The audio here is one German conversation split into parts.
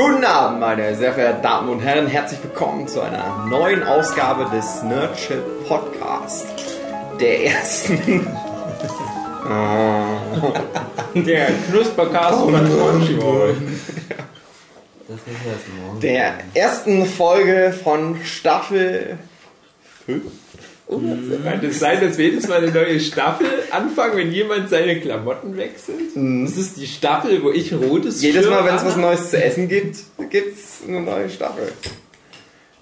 Guten Abend, meine sehr verehrten Damen und Herren. Herzlich willkommen zu einer neuen Ausgabe des Nerdship Podcast. Der ersten. Der Knuspercast von Crunchyroll. Der ersten Folge von Staffel 5. Kann es sein, dass wir jedes Mal eine neue Staffel anfangen, wenn jemand seine Klamotten wechselt? Das ist die Staffel, wo ich rotes Jedes Mal, wenn es was? Neues zu essen gibt, gibt es eine neue Staffel.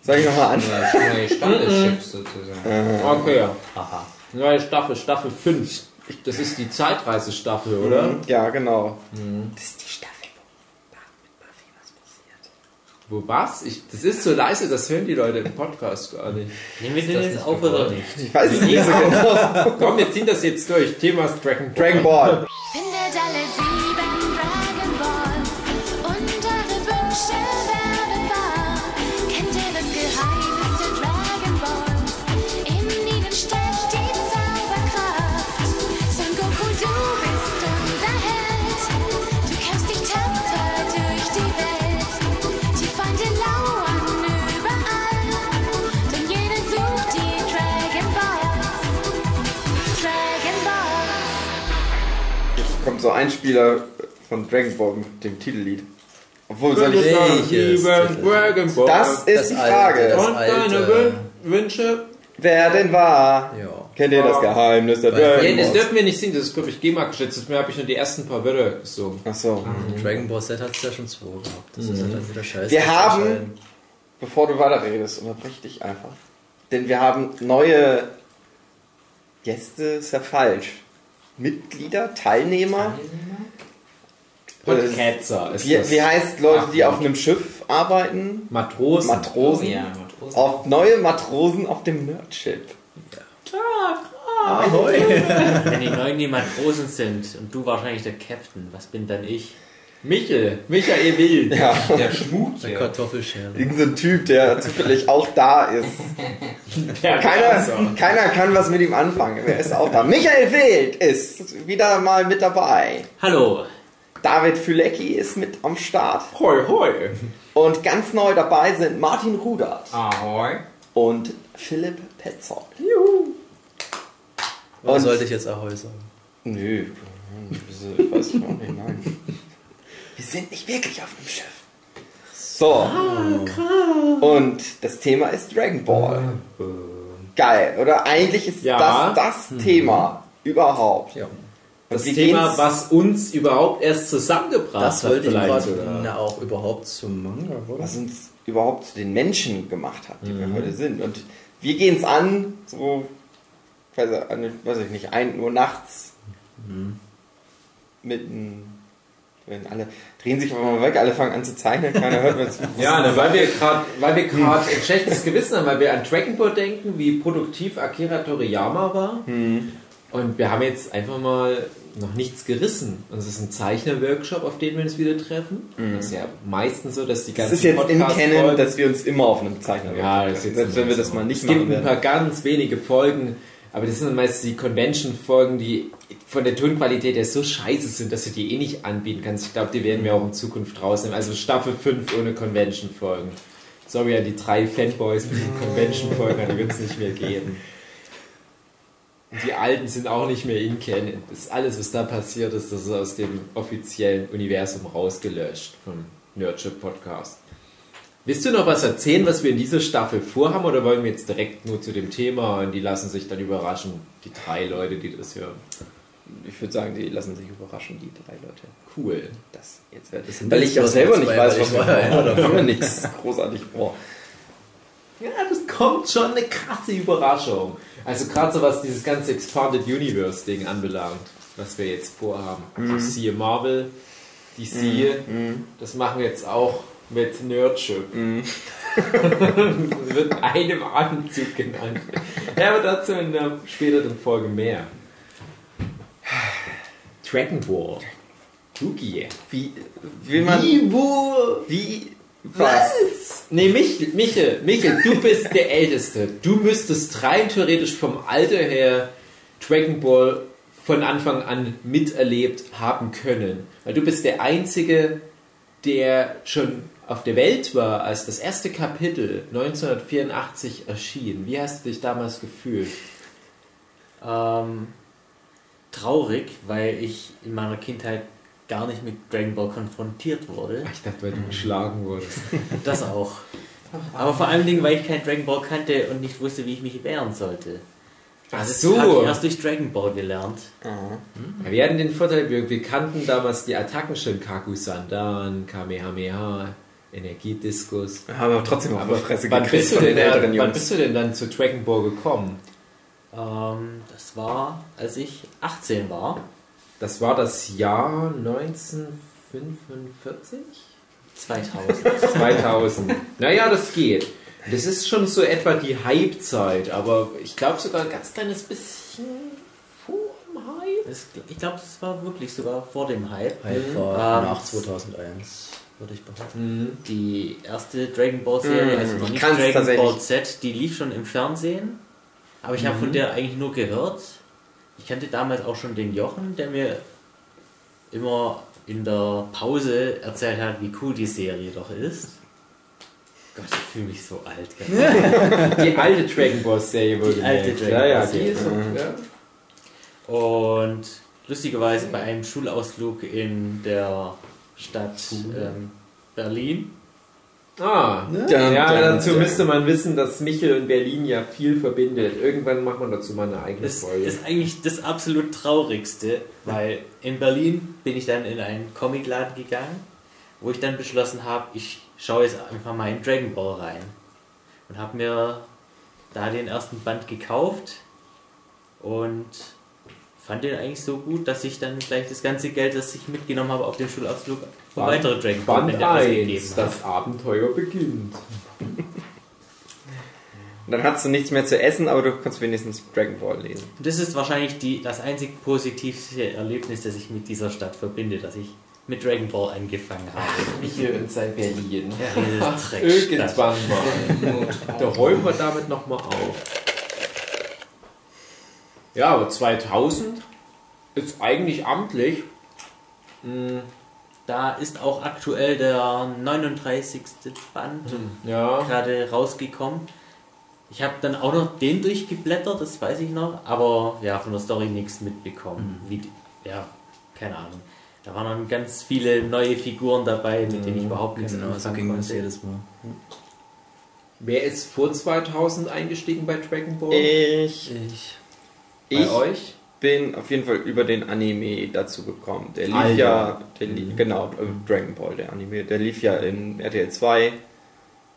Soll ich nochmal an? Neue Stammeschips sozusagen. Okay, ja. Neue Staffel, Staffel 5. Das ist die Zeitreisestaffel, oder? Ja, genau. Das ist die Staffel, wo mit Buffy was passiert. Wo was? Ich, das ist so leise, das hören die Leute im Podcast gar nicht. Nehmen wir den jetzt auf oder nicht? Ich weiß es nicht so genau. Komm, wir ziehen das jetzt durch. Thema ist Dragon Ball. Dragon Ball. Findet kommt so ein Spieler von Dragon Ball mit dem Titellied. Obwohl, soll ich. Dragon Ball. Das ist die Frage. und deine Wün Wünsche. Wer denn war? Ja. Kennt ihr das Geheimnis der Dragon Ja, das dürfen wir nicht singen, das ist, glaube ich, GEMA geschützt. Deswegen habe ich nur die ersten paar Wörter gesungen. Achso. Dragon Ball Z hat es ja schon zwei gehabt. Das ist halt dann wieder scheiße. Wir haben-. Bevor du weiterredest, unterbrich dich einfach. Denn wir haben neue Gäste, ist ja falsch. Mitglieder, Teilnehmer. Podcatzer ist Wie, das. wie heißt Leute, die Ach, auf einem Schiff arbeiten? Matrosen. Matrosen. Oh ja, Matrosen. Auf neue Matrosen auf dem Nerdship. Wenn die Neuen die Matrosen sind und du wahrscheinlich der Captain, was bin dann ich? Michel. Michael Wild. Ja, Der Schmut. Der Kartoffelschere. irgend so ein Typ, der zufällig auch da ist. Der Keiner, keiner kann was mit ihm anfangen. Wer ist auch da? Michael Wild ist wieder mal mit dabei. Hallo, David Fülecki ist mit am Start. Hoi, hoi. Und ganz neu dabei sind Martin Rudert Ahoi. und Philipp Petzold. Warum Und- sollte ich jetzt Ahoi sagen? Nö, ich weiß auch nicht, nein. Wir sind nicht wirklich auf einem Schiff. So. Und das Thema ist Dragon Ball. Geil, oder? Eigentlich ist Ja. das das Thema überhaupt. Ja. Das Thema, gehen's- was uns überhaupt erst zusammengebracht Das hat. wollte ich gerade auch überhaupt zum Manga, oder? was uns überhaupt zu den Menschen gemacht hat, die Mhm. wir heute sind. Und wir gehen es an, so, weiß, ich- an- weiß ich nicht, 1 Uhr nachts, Mhm. mitten, wenn alle drehen sich einfach mal weg, alle fangen an zu zeichnen, keiner hört mehr zu. Ja, ne, weil wir gerade weil wir gerade ein schlechtes Gewissen haben, weil wir an Dragon Ball denken, wie produktiv Akira Toriyama war. Und wir haben jetzt einfach mal noch nichts gerissen. Und es ist ein Zeichner-Workshop, auf den wir uns wieder treffen. Das ist ja meistens so, dass die Es ganzen ist jetzt in Podcast-Folgen- Canon, dass wir uns immer auf einem Zeichner Ja, treffen. selbst wenn wir das mal nicht Es gibt machen ein paar werden. ganz wenige Folgen, aber das sind dann meistens die Convention-Folgen, die von der Tonqualität her so scheiße sind, dass du die eh nicht anbieten kannst. Ich glaube, die werden wir auch in Zukunft rausnehmen. Also Staffel 5 ohne Convention-Folgen. Sorry an die drei Fanboys mit den Convention-Folgen, die wird es nicht mehr geben. Und die alten sind auch nicht mehr in Canon. Das ist alles, was da passiert ist, das ist aus dem offiziellen Universum rausgelöscht vom Nerdship Podcast. Willst du noch was erzählen, was wir in dieser Staffel vorhaben, oder wollen wir jetzt direkt nur zu dem Thema und die lassen sich dann überraschen, die drei Leute, die das hören? Ich würde sagen, die lassen sich überraschen, die drei Leute. Cool. Das jetzt wird das. Weil ich auch selber nicht weiß, was wir vorhaben. Da haben wir nichts großartig vor. Ja, das kommt schon eine krasse Überraschung. Also gerade so was dieses ganze Expanded Universe Ding anbelangt, was wir jetzt vorhaben. Also siehe Marvel, DC, das machen wir jetzt auch mit Nerdship. Das wird in einem Atemzug genannt. Ja, aber dazu in einer späteren Folge mehr. Dragon Ball. Yugi. Wie, wie man. Wie, wo? Wie. Was? Nee, Mich, Michel, Michel, du bist der Älteste. Du müsstest rein theoretisch vom Alter her Dragon Ball von Anfang an miterlebt haben können. Weil du bist der Einzige, der schon auf der Welt war, als das erste Kapitel 1984 erschien, wie hast du dich damals gefühlt? Ähm, traurig, weil ich in meiner Kindheit gar nicht mit Dragon Ball konfrontiert wurde. Ich dachte, weil du geschlagen wurdest. Das auch. Aber vor allen Dingen, weil ich kein Dragon Ball kannte und nicht wusste, wie ich mich wehren sollte. Ach Das so. habe ich erst durch Dragon Ball gelernt. Ja, wir hatten den Vorteil, wir, wir kannten damals die Attacken schon, Kaku-Sandan, Kamehameha, Energiediskus. Haben wir trotzdem auf Aber die Fresse wann bist, du denn, den älteren wann Jungs. bist du denn dann zu Dragon Ball gekommen? Ähm, das war, als ich 18 war. Das war das Jahr 1945? 2000. 2000. naja, das geht. Das ist schon so etwa die Hype-Zeit, aber ich glaube sogar ein ganz kleines bisschen vor dem Hype. Ich glaube, es war wirklich sogar vor dem Hype. Hype war Ähm, nach 2001, würde ich behaupten. Die erste Dragon Ball Serie, Mm, also ich noch nicht Dragon. Ball Z, die lief schon im Fernsehen. Aber ich habe von der eigentlich nur gehört. Ich kannte damals auch schon den Jochen, der mir immer in der Pause erzählt hat, wie cool die Serie doch ist. Gott, ich fühle mich so alt. Die alte Dragon Ball Serie wurde Die alte. Dragon ja, ja, Ball die Serie. ist ja. Und lustigerweise bei einem Schulausflug in der Stadt ähm, Berlin Ah, Ja, ja, ja, dazu müsste man wissen, dass Michel und Berlin ja viel verbindet. Irgendwann macht man dazu mal eine eigene Das Folge. ist eigentlich das absolut Traurigste, weil in Berlin bin ich dann in einen Comicladen gegangen, wo ich dann beschlossen habe, ich schaue jetzt einfach mal in Dragon Ball rein. Und habe mir da den ersten Band gekauft und fand den eigentlich so gut, dass ich dann gleich das ganze Geld, das ich mitgenommen habe auf den Schulausflug, für Band- weitere Dragon Ball Band Bände 1, ausgegeben habe. das Abenteuer beginnt. Und dann hast du nichts mehr zu essen, aber du kannst wenigstens Dragon Ball lesen. Das ist wahrscheinlich die, das einzig positivste Erlebnis, das ich mit dieser Stadt verbinde, dass ich mit Dragon Ball angefangen habe. Michel und sein Berlin. Ja, irgendwann mal. da räumen wir damit nochmal auf. Ja, aber 2000 ist eigentlich amtlich. Da ist auch aktuell der 39. Band Ja. gerade rausgekommen. Ich habe dann auch noch den durchgeblättert, das weiß ich noch, aber ja, von der Story nichts mitbekommen. Wie, die- ja, keine Ahnung. Da waren dann ganz viele neue Figuren dabei, mit denen ich überhaupt nichts Genau, so anfangen das konnte. jedes Mal. Wer ist vor 2000 eingestiegen bei Dragon Ball? Ich, Ich. Bei ich euch? bin auf jeden Fall über den Anime dazu gekommen. Der lief Alter. ja, der lief, genau, äh, Dragon Ball, der Anime, der lief ja in RTL 2.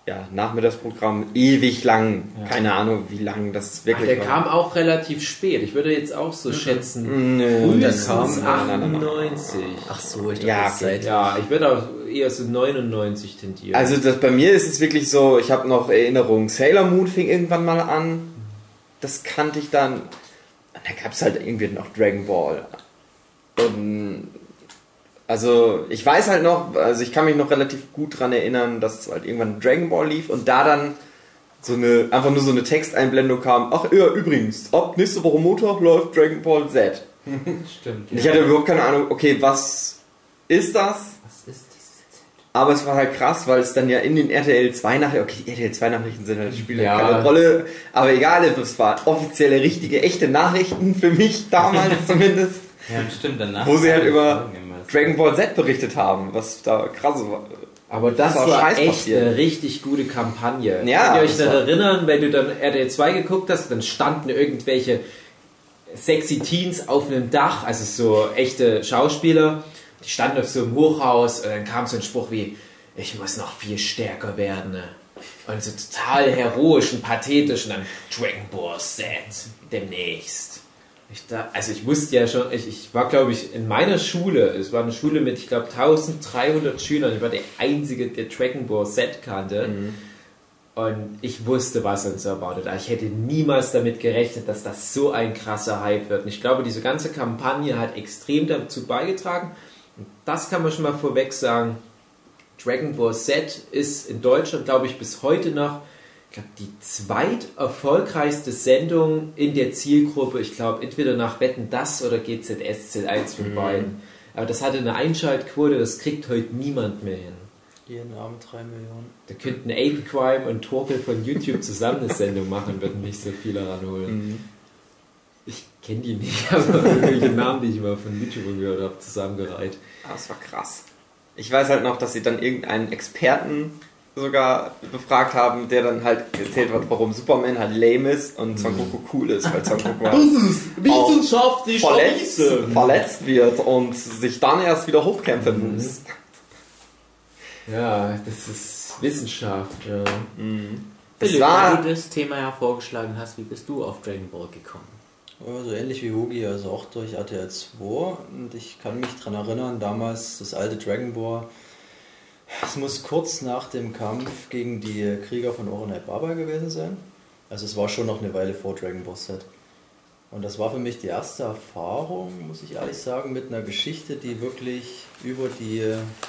Ja, Nachmittagsprogramm, ewig lang. Keine Ahnung, wie lang das Ach, wirklich der war. kam auch relativ spät. Ich würde jetzt auch so schätzen. Nö, Frühestens der kam- nein, nein, nein, nein. 98. Ach so, ich dachte, Ja, seit. Ja, ich würde auch eher so 99 tendieren. Also das, bei mir ist es wirklich so, ich habe noch Erinnerungen. Sailor Moon fing irgendwann mal an. Das kannte ich dann. Dann gab es halt irgendwie noch Dragon Ball. Und also ich weiß halt noch, also ich kann mich noch relativ gut dran erinnern, dass halt irgendwann Dragon Ball lief und da dann so eine, einfach nur so eine Texteinblendung kam. Ach ja, übrigens, ab nächste Woche Montag läuft Dragon Ball Z. Stimmt. Und ich hatte überhaupt keine Ahnung, okay, was ist das? Was ist dieses Aber es war halt krass, weil es dann ja in den RTL 2 Nachrichten, okay, die RTL 2 Nachrichten sind halt spielen Ja. keine Rolle, aber egal, es war offizielle, richtige, echte Nachrichten für mich damals zumindest, Ja, stimmt, danach. wo sie halt über. Dragon Ball Z berichtet haben, was da krass war. Aber das Das war war echt passiert. eine richtig gute Kampagne. Ja, Könnt ihr euch daran erinnern, wenn du dann RTL 2 geguckt hast, dann standen irgendwelche sexy Teens auf einem Dach, also so echte Schauspieler, die standen auf so einem Hochhaus und dann kam so ein Spruch wie, ich muss noch viel stärker werden. ne? Und so total heroisch und pathetisch und dann Dragon Ball Z demnächst. Ich da, also ich wusste ja schon, ich, ich war glaube ich in meiner Schule, es war eine Schule mit, ich glaube 1300 Schülern, ich war der Einzige, der Dragon Ball Z kannte. Und ich wusste, was uns erwartet. Aber ich hätte niemals damit gerechnet, dass das so ein krasser Hype wird. Und ich glaube, diese ganze Kampagne hat extrem dazu beigetragen. Und das kann man schon mal vorweg sagen. Dragon Ball Z ist in Deutschland, glaube ich, bis heute noch ich glaube, die zweit erfolgreichste Sendung in der Zielgruppe. Ich glaube, entweder nach Wetten das oder GZSZ 1 von beiden. Aber das hatte eine Einschaltquote, das kriegt heute niemand mehr hin. Jeden Abend 3 Millionen. Da könnten Ape Crime und Torkel von YouTube zusammen eine Sendung machen, würden nicht so viele ranholen. Mhm. Ich kenne die nicht, aber irgendwelche Namen, die ich mal von YouTubern gehört habe, zusammengereiht. Ah, Das war krass. Ich weiß halt noch, dass sie dann irgendeinen Experten sogar befragt haben, der dann halt erzählt hat, warum Superman halt lame ist und Son Goku cool ist, weil Son Goku halt wissenschaftlich verletzt, verletzt wird und sich dann erst wieder hochkämpfen muss. Ja, das ist Wissenschaft, ja. Es Philipp, war- weil du das Thema ja vorgeschlagen hast, wie bist du auf Dragon Ball gekommen? So ähnlich wie Hugi, also auch durch RTL 2. Und ich kann mich daran erinnern, damals das alte Dragon Ball. Es muss kurz nach dem Kampf gegen die Krieger von Oronai Baba gewesen sein. Also es war schon noch eine Weile vor Dragon Ball Z. Und das war für mich die erste Erfahrung, muss ich ehrlich sagen, mit einer Geschichte, die wirklich über die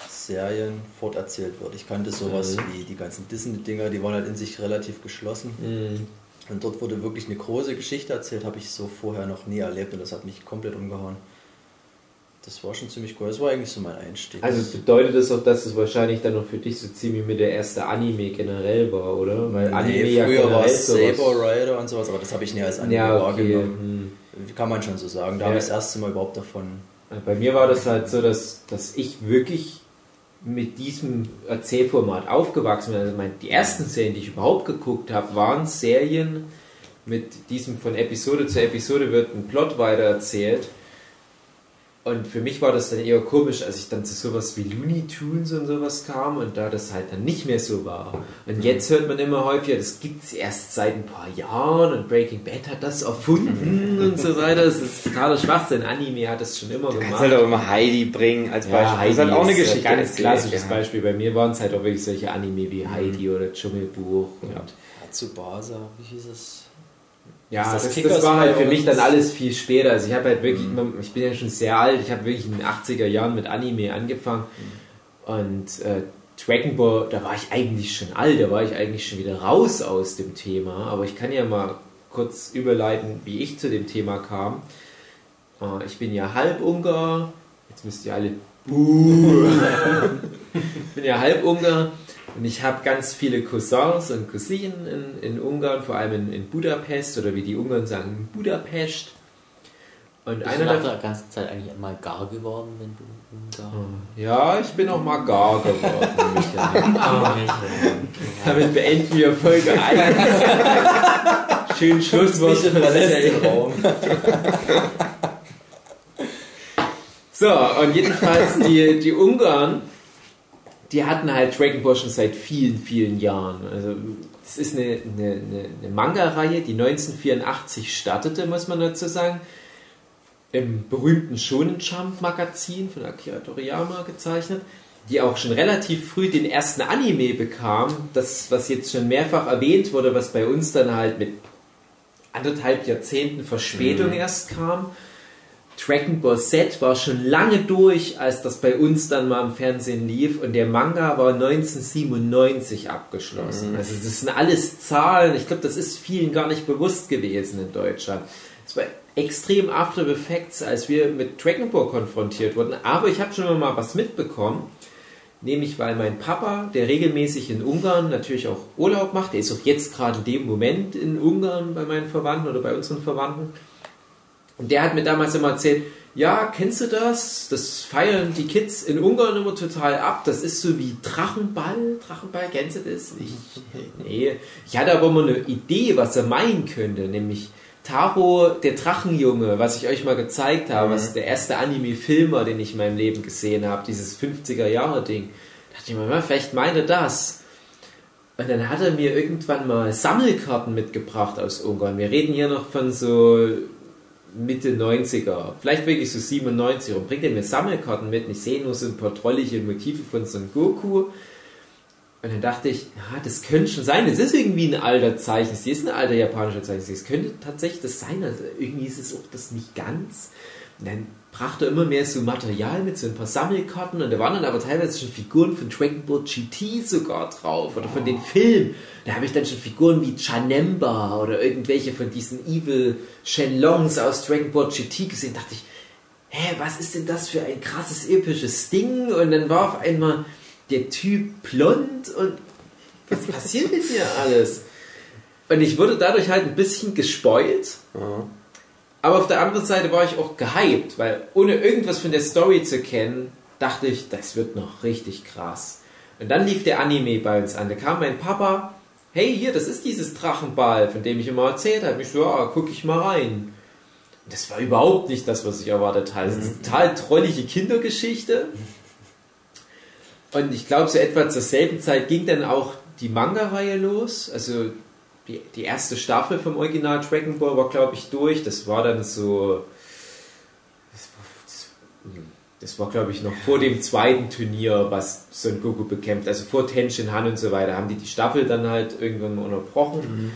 Serien forterzählt wird. Ich kannte sowas wie die ganzen Disney-Dinger, die waren halt in sich relativ geschlossen. Mhm. Und dort wurde wirklich eine große Geschichte erzählt, habe ich so vorher noch nie erlebt und das hat mich komplett umgehauen. Das war schon ziemlich cool. Das war eigentlich so mein Einstieg. Also bedeutet das auch, dass es wahrscheinlich dann noch für dich so ziemlich mit der erste Anime generell war, oder? Weil Anime nee, ja früher war es Saber. Rider und sowas, aber das habe ich nie als Anime Ja, okay. wahrgenommen. hm. Kann man schon so sagen. Da Ja. habe ich das erste Mal überhaupt davon. Bei mir war das halt so, dass, dass ich wirklich mit diesem Erzählformat aufgewachsen bin. Also mein, die ersten Serien, die ich überhaupt geguckt habe, waren Serien mit diesem von Episode zu Episode wird ein Plot weiter erzählt. Und für mich war das dann eher komisch, als ich dann zu sowas wie Looney Tunes und sowas kam und da das halt dann nicht mehr so war. Und jetzt hört man immer häufiger, das gibt es erst seit ein paar Jahren und Breaking Bad hat das erfunden und so weiter. Das ist totaler Schwachsinn. Anime hat das schon immer Du gemacht. kannst halt auch immer Heidi bringen als Beispiel. das ist halt auch eine Geschichte. Ein ganz klassisches ja. Beispiel. Bei mir waren es halt auch wirklich solche Anime wie Heidi oder Dschungelbuch. Und ja, Tsubasa, wie hieß es? Das, das das, Kickers war halt bei für mich dann alles viel später. Also ich habe halt wirklich, immer, ich bin ja schon sehr alt, ich habe wirklich in den 80er Jahren mit Anime angefangen. Und äh, Dragon Ball, da war ich eigentlich schon alt, da war ich eigentlich schon wieder raus aus dem Thema. Aber ich kann ja mal kurz überleiten, wie ich zu dem Thema kam. Äh, ich bin ja halb Ungar. Jetzt müsst ihr alle. Buh. ich bin ja halb Ungar und ich habe ganz viele Cousins und Cousinen in, in Ungarn, vor allem in, in Budapest oder wie die Ungarn sagen, Budapest. Und Bist du einer nach davon. der ganzen Zeit eigentlich mal gar geworden, wenn du Ungar... Ja, ich bin auch mal gar geworden, Michael. Damit beenden wir Folge 1. Schönen Schlusswort von Michael. Raum. So, und jedenfalls die, die Ungarn, die hatten halt Dragon Ball schon seit vielen, vielen Jahren. Also das ist eine, eine, eine, eine Manga-Reihe, die 1984 startete, muss man dazu sagen. Im berühmten Shonen Jump Magazin von Akira Toriyama gezeichnet, die auch schon relativ früh den ersten Anime bekam. Das, was jetzt schon mehrfach erwähnt wurde, was bei uns dann halt mit anderthalb Jahrzehnten Verspätung erst kam. Dragon Ball Z war schon lange durch, als das bei uns dann mal im Fernsehen lief. Und der Manga war 1997 abgeschlossen. Also das sind alles Zahlen, ich glaube, das ist vielen gar nicht bewusst gewesen in Deutschland. Es war extrem After Effects, als wir mit Dragon Ball konfrontiert wurden, aber ich habe schon mal was mitbekommen, nämlich weil mein Papa, der regelmäßig in Ungarn natürlich auch Urlaub macht, der ist auch jetzt gerade in dem Moment in Ungarn bei meinen Verwandten oder bei unseren Verwandten, und der hat mir damals immer erzählt, ja, kennst du das? Das feiern die Kids in Ungarn immer total ab. Das ist so wie Drachenball. Drachenball, kennst du das? Ich, nee. Ich hatte aber immer eine Idee, was er meinen könnte, nämlich Taro, der Drachenjunge, was ich euch mal gezeigt habe, was der erste Anime-Filmer, den ich in meinem Leben gesehen habe, dieses 50er-Jahre-Ding. Da dachte ich mir, vielleicht meinte das. Und dann hat er mir irgendwann mal Sammelkarten mitgebracht aus Ungarn. Wir reden hier noch von so Mitte 90er, vielleicht wirklich so 97 und bringt er mir Sammelkarten mit. Und ich sehe nur so ein paar trollige Motive von Son Goku. Und dann dachte ich, ja, das könnte schon sein. Das ist irgendwie ein alter Zeichen. Es ist ein alter japanischer Zeichen. Es könnte tatsächlich das sein. Also irgendwie ist es auch das nicht ganz. Und dann brachte er immer mehr so Material mit, so ein paar Sammelkarten. Und da waren dann aber teilweise schon Figuren von Dragon Ball GT sogar drauf. Oder von den Filmen. Da habe ich dann schon Figuren wie Chanemba oder irgendwelche von diesen Evil Shenlongs aus Dragon Ball GT gesehen. Da dachte ich, hä, was ist denn das für ein krasses, episches Ding? Und dann war auf einmal der Typ blond und was passiert mit mir alles? Und ich wurde dadurch halt ein bisschen gespoilt. Aber auf der anderen Seite war ich auch gehypt, weil ohne irgendwas von der Story zu kennen, dachte ich, das wird noch richtig krass. Und dann lief der Anime bei uns an. Da kam mein Papa, hey, hier, das ist dieses Drachenball, von dem ich immer erzählt habe. Ich so, ja, guck ich mal rein. Das war überhaupt nicht das, was ich erwartet hatte. Das ist eine total trollige Kindergeschichte. Und ich glaube, so etwa zur selben Zeit ging dann auch die Manga-Reihe los. Also die, die erste Staffel vom Original Dragon Ball war, glaube ich, durch. Das war dann so. Das war, das, war glaube ich, noch vor dem zweiten Turnier, was Son Goku bekämpft. Also vor Tenshin Han und so weiter, haben die die Staffel dann halt irgendwann mal unterbrochen.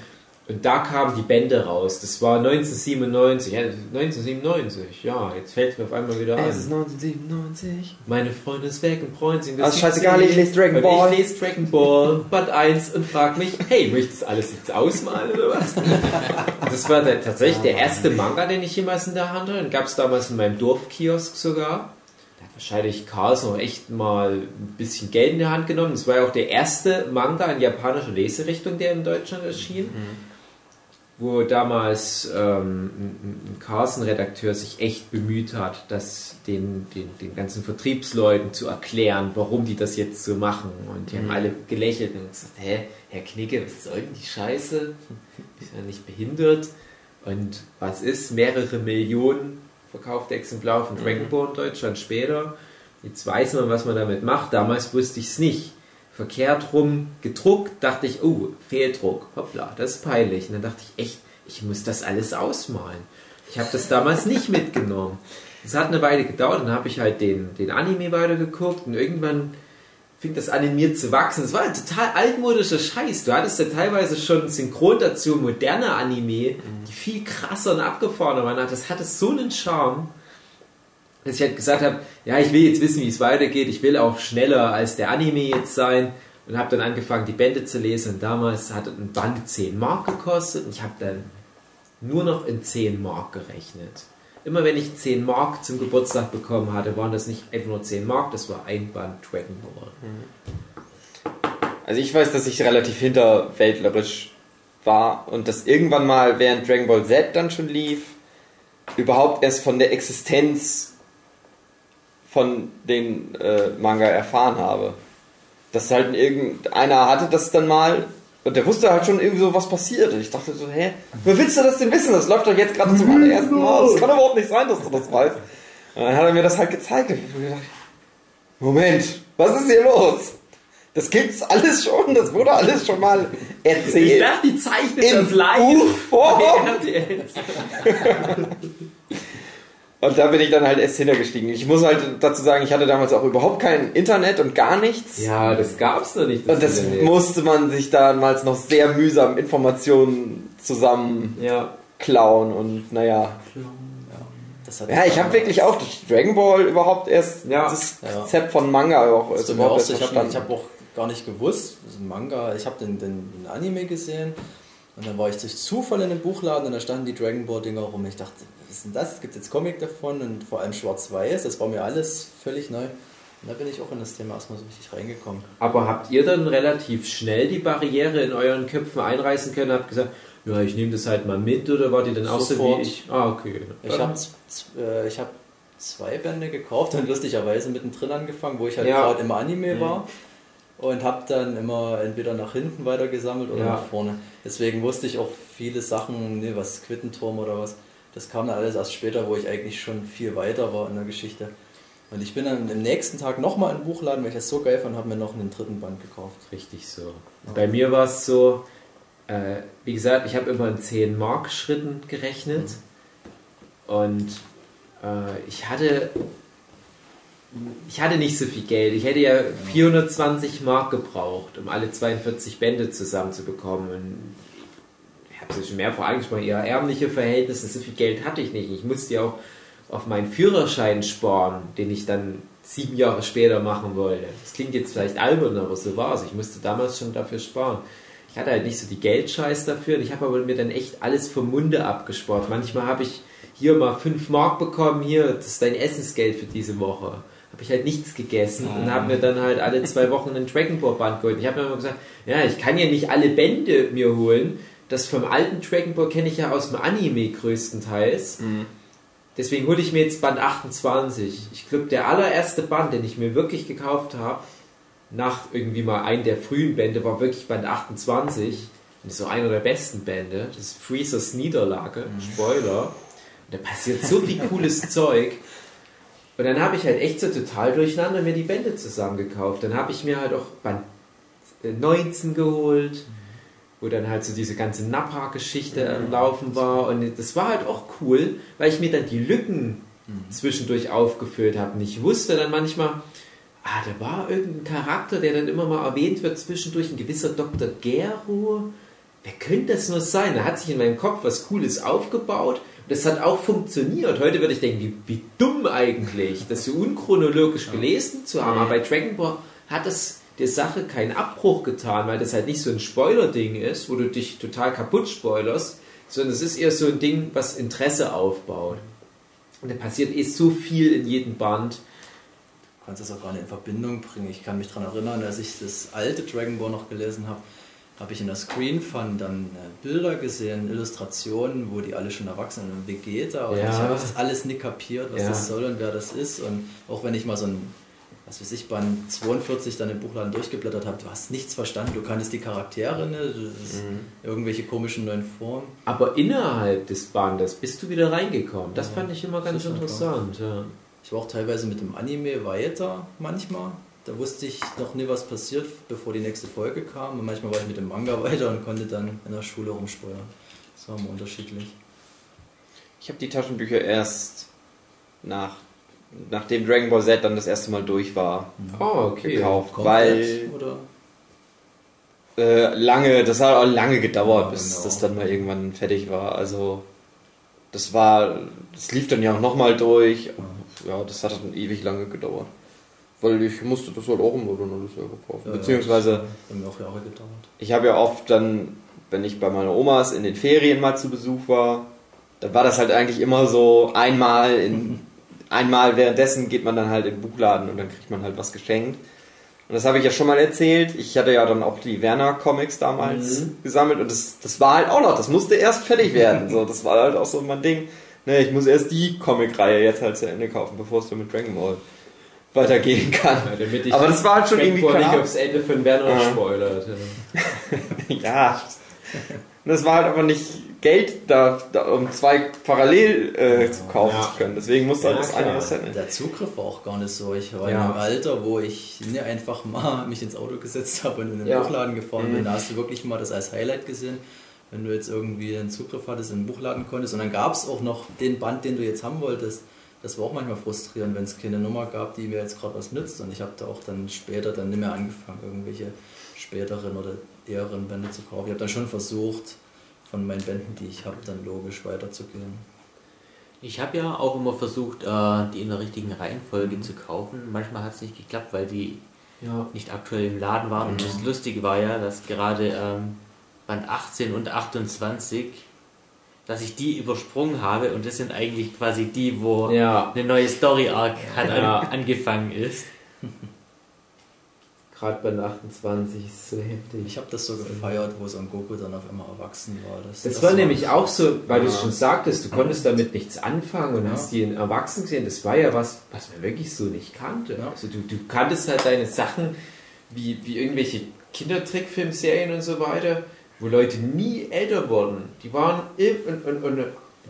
Und da kamen die Bände raus. Das war 1997. Ja, 1997, ja, jetzt fällt es mir auf einmal wieder Es ist ein. 1997. Meine Freunde ist weg und freuen sich. Also scheißegal, ich lese Dragon und Ball. Ich lese Dragon Ball Band 1 und frag mich, hey, möchtest du alles jetzt ausmalen oder was? das war der, tatsächlich der erste Manga, den ich jemals in der Hand hatte. Den gab es damals in meinem Dorfkiosk sogar. Da hat wahrscheinlich Carlsen auch echt mal ein bisschen Geld in die Hand genommen. Das war ja auch der erste Manga in japanischer Leserichtung, der in Deutschland erschien. Wo damals ähm, ein, Carlsen-Redakteur sich echt bemüht hat, das den, den, den ganzen Vertriebsleuten zu erklären, warum die das jetzt so machen. Und die haben alle gelächelt und gesagt, hä, Herr Knicke, was soll denn die Scheiße? Ist ja nicht behindert. Und was ist? Mehrere Millionen verkaufte Exemplare von Dragon Ball in Deutschland später. Jetzt weiß man, was man damit macht. Damals wusste ich es nicht. Verkehrt rum gedruckt, dachte ich, oh, Fehldruck, hoppla, das ist peinlich. Und dann dachte ich, echt, ich muss das alles ausmalen. Ich habe das damals nicht mitgenommen. Es hat eine Weile gedauert, dann habe ich halt den, den Anime weitergeguckt und irgendwann fing das animiert zu wachsen. Es war ein total altmodischer Scheiß. Du hattest ja teilweise schon synchron dazu moderne Anime, die viel krasser und abgefahrener waren. Das hatte so einen Charme, dass ich halt gesagt habe, ja, ich will jetzt wissen, wie es weitergeht. Ich will auch schneller als der Anime jetzt sein. Und habe dann angefangen, die Bände zu lesen. Und damals hat ein Band 10 Mark gekostet. Und ich habe dann nur noch in 10 Mark gerechnet. Immer wenn ich 10 Mark zum Geburtstag bekommen hatte, waren das nicht einfach nur 10 Mark, das war ein Band Dragon Ball. Also ich weiß, dass ich relativ hinterwäldlerisch war und dass irgendwann mal, während Dragon Ball Z dann schon lief, überhaupt erst von der Existenz von den äh, Manga erfahren habe. Dass halt irgendeiner hatte das dann mal und der wusste halt schon irgendwie so, was passiert. Und ich dachte so, hä, wo willst du das denn wissen? Das läuft doch jetzt gerade zum allerersten Mal. Das kann überhaupt nicht sein, dass du das weißt. Und dann hat er mir das halt gezeigt. Und ich hab mir gedacht, Moment, was ist hier los? Das gibt's alles schon, das wurde alles schon mal erzählt. die zeichnet In Buchform. Und da bin ich dann halt erst hintergestiegen. Ich muss halt dazu sagen, ich hatte damals auch überhaupt kein Internet und gar nichts. Ja, das gab's noch nicht. Und das Internet. musste man sich damals noch sehr mühsam Informationen zusammen Ja. klauen und naja. Das Ja, ich habe wirklich auch Dragon Ball überhaupt erst Ja. das. Konzept von Manga auch Das also überhaupt erst ich habe verstanden. hab auch gar nicht gewusst, das ist ein Manga, ich habe den, den, den Anime gesehen und dann war ich durch Zufall in einem Buchladen und da standen die Dragon Ball Dinger rum. Ich dachte, ist denn das? Gibt jetzt Comic davon und vor allem schwarz-weiß, das war mir alles völlig neu. Und da bin ich auch in das Thema erstmal so richtig reingekommen. Aber habt ihr dann relativ schnell die Barriere in euren Köpfen einreißen können? Habt gesagt, ja, ich nehme das halt mal mit oder wart ihr dann auch so wie ich? Ah, okay. Ich habe äh, ich hab zwei Bände gekauft und lustigerweise mittendrin angefangen, wo ich halt Ja. gerade im Anime war. Und habe dann immer entweder nach hinten weiter gesammelt oder Ja. nach vorne. Deswegen wusste ich auch viele Sachen, ne, was Quittenturm oder was. Das kam dann alles erst später, wo ich eigentlich schon viel weiter war in der Geschichte. Und ich bin dann am nächsten Tag nochmal in den Buchladen, weil ich das so geil fand, habe mir noch einen dritten Band gekauft. Richtig so. Bei mir war es so, äh, wie gesagt, ich habe immer in 10 Mark Schritten gerechnet und äh, ich hatte ich hatte nicht so viel Geld. Ich hätte ja 420 Mark gebraucht, um alle 42 Bände zusammenzubekommen. Und habe es schon mehrfach angesprochen, eher ärmliche Verhältnisse, so viel Geld hatte ich nicht. Ich musste ja auch auf meinen Führerschein sparen, den ich dann sieben Jahre später machen wollte. Das klingt jetzt vielleicht albern, aber so war es. Ich musste damals schon dafür sparen. Ich hatte halt nicht so die Geldscheiß dafür. und Ich habe aber mir dann echt alles vom Munde abgespart. Manchmal habe ich hier mal 5 Mark bekommen, hier, das ist dein Essensgeld für diese Woche. habe ich halt nichts gegessen und habe mir dann halt alle zwei Wochen einen Dragon Ball Band geholt. Ich habe mir immer gesagt, ja, ich kann ja nicht alle Bände mir holen. Das vom alten Dragon Ball kenne ich ja aus dem Anime größtenteils. Deswegen hole ich mir jetzt Band 28. Ich glaube, der allererste Band, den ich mir wirklich gekauft habe, nach irgendwie mal einem der frühen Bände, war wirklich Band 28. Und das ist so einer der besten Bände. Das ist Freezers Niederlage. Spoiler. Und da passiert so viel cooles Zeug. Und dann habe ich halt echt so total durcheinander mir die Bände zusammengekauft. Dann habe ich mir halt auch Band äh, 19 geholt, wo dann halt so diese ganze Nappa-Geschichte am Laufen war. Und das war halt auch cool, weil ich mir dann die Lücken zwischendurch aufgefüllt habe. Und ich wusste dann manchmal, ah, da war irgendein Charakter, der dann immer mal erwähnt wird zwischendurch, ein gewisser Dr. Gero. Wer könnte das nur sein? Da hat sich in meinem Kopf was Cooles aufgebaut. Und das hat auch funktioniert. Heute würde ich denken, wie, wie dumm eigentlich, das so unchronologisch gelesen zu haben. Aber bei Dragon Ball hat es der Sache keinen Abbruch getan, weil das halt nicht so ein Spoiler-Ding ist, wo du dich total kaputt spoilerst, sondern es ist eher so ein Ding, was Interesse aufbaut. Und da passiert eh so viel in jedem Band. Du kannst das auch gar nicht in Verbindung bringen. Ich kann mich daran erinnern, als ich das alte Dragon Ball noch gelesen habe, habe ich in der Screen Fun dann äh, Bilder gesehen, Illustrationen, wo die alle schon erwachsen sind, und Vegeta. Und Ja. ich habe das alles nicht kapiert, was Ja. das soll und wer das ist. Und auch wenn ich mal so ein, was weiß ich, Band 42 dann im Buchladen durchgeblättert habe, du hast nichts verstanden. Du kanntest die Charaktere, ne? ist irgendwelche komischen neuen Formen. Aber innerhalb des Bandes bist du wieder reingekommen. Das fand ich immer ganz interessant. Ja. Ich war auch teilweise mit dem Anime weiter manchmal. Da wusste ich noch nie, was passiert, bevor die nächste Folge kam. Und manchmal war ich mit dem Manga weiter und konnte dann in der Schule rumsteuern. Das war immer unterschiedlich. Ich habe die Taschenbücher erst nach, nachdem Dragon Ball Z dann das erste Mal durch war, Oh, okay. gekauft. Komplett, Weil oder? äh, lange, das hat auch lange gedauert, Ja, bis genau. das dann mal irgendwann fertig war. Also das war, das lief dann ja auch nochmal durch. Ja, das hat dann ewig lange gedauert. Weil ich musste das halt auch immer dann alles selber kaufen. Ja, Beziehungsweise Ja, das hat mir auch Jahre gedauert. ich habe ja oft dann, wenn ich bei meiner Omas in den Ferien mal zu Besuch war, dann war das halt eigentlich immer so einmal in einmal währenddessen geht man dann halt in den Buchladen und dann kriegt man halt was geschenkt. Und das habe ich ja schon mal erzählt. Ich hatte ja dann auch die Werner Comics damals gesammelt und das, das war halt auch noch, das musste erst fertig werden. So, das war halt auch so mein Ding. Ne, ich muss erst die Comicreihe jetzt halt zu Ende kaufen, bevor es dann mit Dragon Ball weitergehen kann. Ja, Aber das war halt schon irgendwie Dragon Ball keine nicht aufs Ende von Werner Ja. spoilert. Ja. Es war halt aber nicht Geld da, da um zwei parallel äh, zu kaufen Ja. zu können. Deswegen musste halt Ja, das eine klar. das Ende. Der Zugriff war auch gar nicht so. Ich war Ja. in einem Alter, wo ich ne, einfach mal mich ins Auto gesetzt habe und in den Ja. Buchladen gefahren Mhm. bin. Da hast du wirklich mal das als Highlight gesehen, wenn du jetzt irgendwie einen Zugriff hattest, in den Buchladen konntest. Und dann gab es auch noch den Band, den du jetzt haben wolltest. Das war auch manchmal frustrierend, wenn es keine Nummer gab, die mir jetzt gerade was nützt. Und ich habe da auch dann später dann nicht mehr angefangen, irgendwelche späteren oder eheren Bände zu kaufen. Ich habe dann schon versucht, von meinen Bänden, die ich habe, dann logisch weiterzugehen. Ich habe ja auch immer versucht, äh, die in der richtigen Reihenfolge zu kaufen. Manchmal hat es nicht geklappt, weil die Ja. nicht aktuell im Laden waren. Und das Lustige war ja, dass gerade ähm, Band 18 und 28, dass ich die übersprungen habe und das sind eigentlich quasi die, wo Ja. eine neue Story-Arc hat Ja. an, angefangen ist. Gerade bei 28 ist so heftig. Ich habe das so gefeiert, wo Son Goku dann auf einmal erwachsen war. Das, war nämlich auch so, weil du es Ja. schon sagtest, du konntest damit nichts anfangen und Ja. hast die in Erwachsenen gesehen. Das war ja was, was man wirklich so nicht kannte. Ja. Also du, du kanntest halt deine Sachen wie, wie irgendwelche Kindertrickfilmserien und so weiter, wo Leute nie älter wurden. Die waren und, und, und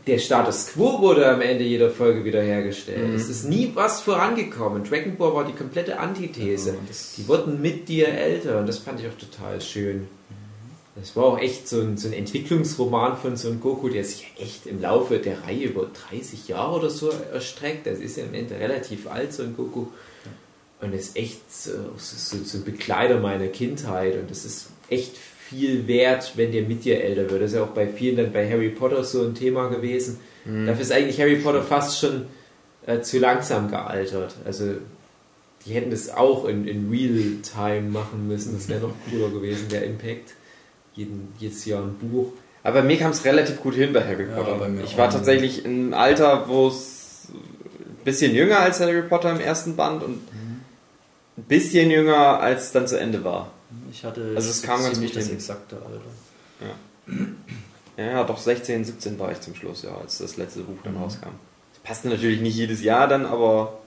der Status Quo wurde am Ende jeder Folge wiederhergestellt. Es ist nie was vorangekommen. Dragon Ball war die komplette Antithese. Ja, die wurden mit dir älter und das fand ich auch total schön. Das war auch echt so ein, so ein Entwicklungsroman von Son Goku, der sich echt im Laufe der Reihe über 30 Jahre oder so erstreckt. Das ist ja im Ende relativ alt, Son Goku. Und ist echt so, so, so ein Begleiter meiner Kindheit. Und das ist echt viel wert, wenn der mit dir älter wird. Das ist ja auch bei vielen dann bei Harry Potter so ein Thema gewesen. Dafür ist eigentlich Harry Potter fast schon äh, zu langsam gealtert. Also die hätten das auch in, in Real-Time machen müssen. Das wäre noch cooler gewesen, der Impact. Jeden, jedes Jahr ein Buch. Aber bei mir kam es relativ gut hin bei Harry Ja, Potter. bei mir ich war tatsächlich im Alter, wo es bisschen jünger als Harry Potter im ersten Band und ein bisschen jünger, als es dann zu Ende war. Ich hatte Also es kam ganz gut das hin. exakte Alter. Ja, ja, doch 16, 17 war ich zum Schluss, ja, als das letzte Buch Mhm. dann rauskam. Das passte natürlich nicht jedes Jahr dann, aber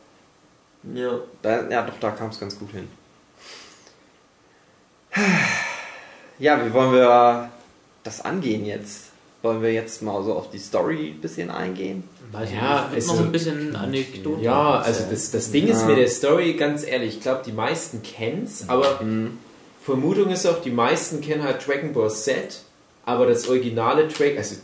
Ja. da, ja, doch, da kam es ganz gut hin. Ja, wie wollen wir das angehen jetzt? Wollen wir jetzt mal so auf die Story ein bisschen eingehen? Weiß Ja, ich nicht. Ich würd also- noch ein bisschen Anekdoten. Ja, also das, das Ding ist Ja. mit der Story, ganz ehrlich, ich glaube, die meisten kennen's, aber Vermutung ist auch, die meisten kennen halt Dragon Ball Z, aber das originale Drag, also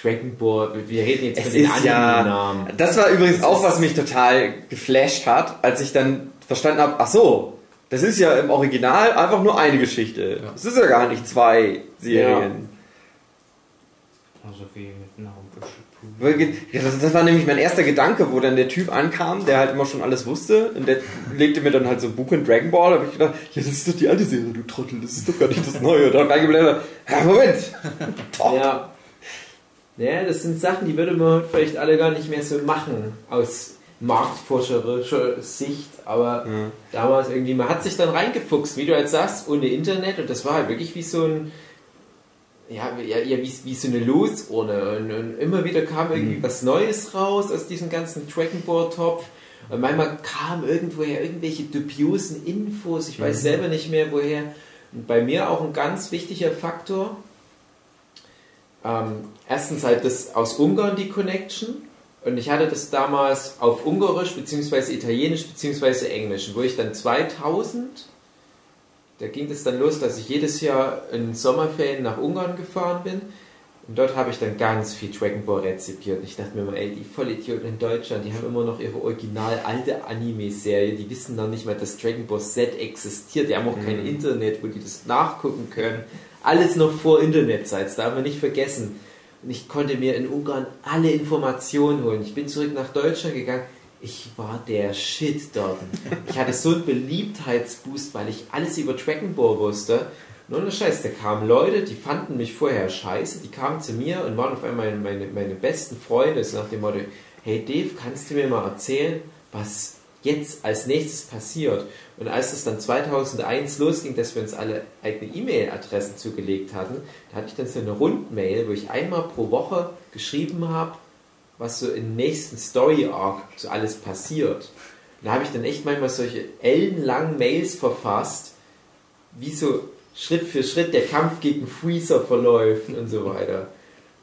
Dragon Ball, wir reden jetzt Es von den ist ja. Anime-Namen. Das war übrigens auch, was mich total geflasht hat, als ich dann verstanden habe, ach so, das ist ja im Original einfach nur eine Geschichte. Es ist ja gar nicht zwei Serien. Also wie mit Naumbusch. Das, war nämlich mein erster Gedanke, wo dann der Typ ankam, der halt immer schon alles wusste und der legte mir dann halt so ein Buch in Dragon Ball, da habe ich gedacht, ja, das ist doch die alte Serie, du Trottel, das ist doch gar nicht das Neue. Da reingeblättert, ja, Moment, Top. Ja. ja, das sind Sachen, die würde man vielleicht alle gar nicht mehr so machen, aus marktforscherischer Sicht, aber Ja. damals irgendwie, man hat sich dann reingefuchst, wie du jetzt sagst, ohne Internet und das war halt wirklich wie so ein, ja, ja, ja wie, wie so eine Losurne und, und immer wieder kam irgendwie was Neues raus aus diesem ganzen Dragon Ball Topf. Und manchmal kam irgendwoher irgendwelche dubiosen Infos, ich weiß selber nicht mehr woher. Und bei mir auch ein ganz wichtiger Faktor, ähm, erstens halt das aus Ungarn die Connection. Und ich hatte das damals auf Ungarisch beziehungsweise Italienisch beziehungsweise Englisch, wo ich dann 2000, da ging es dann los, dass ich jedes Jahr in Sommerferien nach Ungarn gefahren bin und dort habe ich dann ganz viel Dragon Ball rezipiert. Und ich dachte mir mal, ey, die Vollidioten in Deutschland, die haben immer noch ihre original alte Anime-Serie, die wissen noch nicht mal, dass Dragon Ball Z existiert, die haben auch kein Internet, wo die das nachgucken können. Alles noch vor Internetzeit, das darf man nicht vergessen. Und ich konnte mir in Ungarn alle Informationen holen. Ich bin zurück nach Deutschland gegangen. Ich war der Shit dort. Ich hatte so einen Beliebtheitsboost, weil ich alles über Dragon Ball wusste. Nur eine Scheiß, da kamen Leute, die fanden mich vorher scheiße, die kamen zu mir und waren auf einmal meine, meine, meine besten Freunde, so nach dem Motto, hey Dave, kannst du mir mal erzählen, was jetzt als nächstes passiert? Und als es dann 2001 losging, dass wir uns alle eigene E-Mail-Adressen zugelegt hatten, da hatte ich dann so eine Rundmail, wo ich einmal pro Woche geschrieben habe, was so im nächsten Story-Arc so alles passiert. Und da habe ich dann echt manchmal solche ellenlangen Mails verfasst, wie so Schritt für Schritt der Kampf gegen Freezer verläuft und so weiter.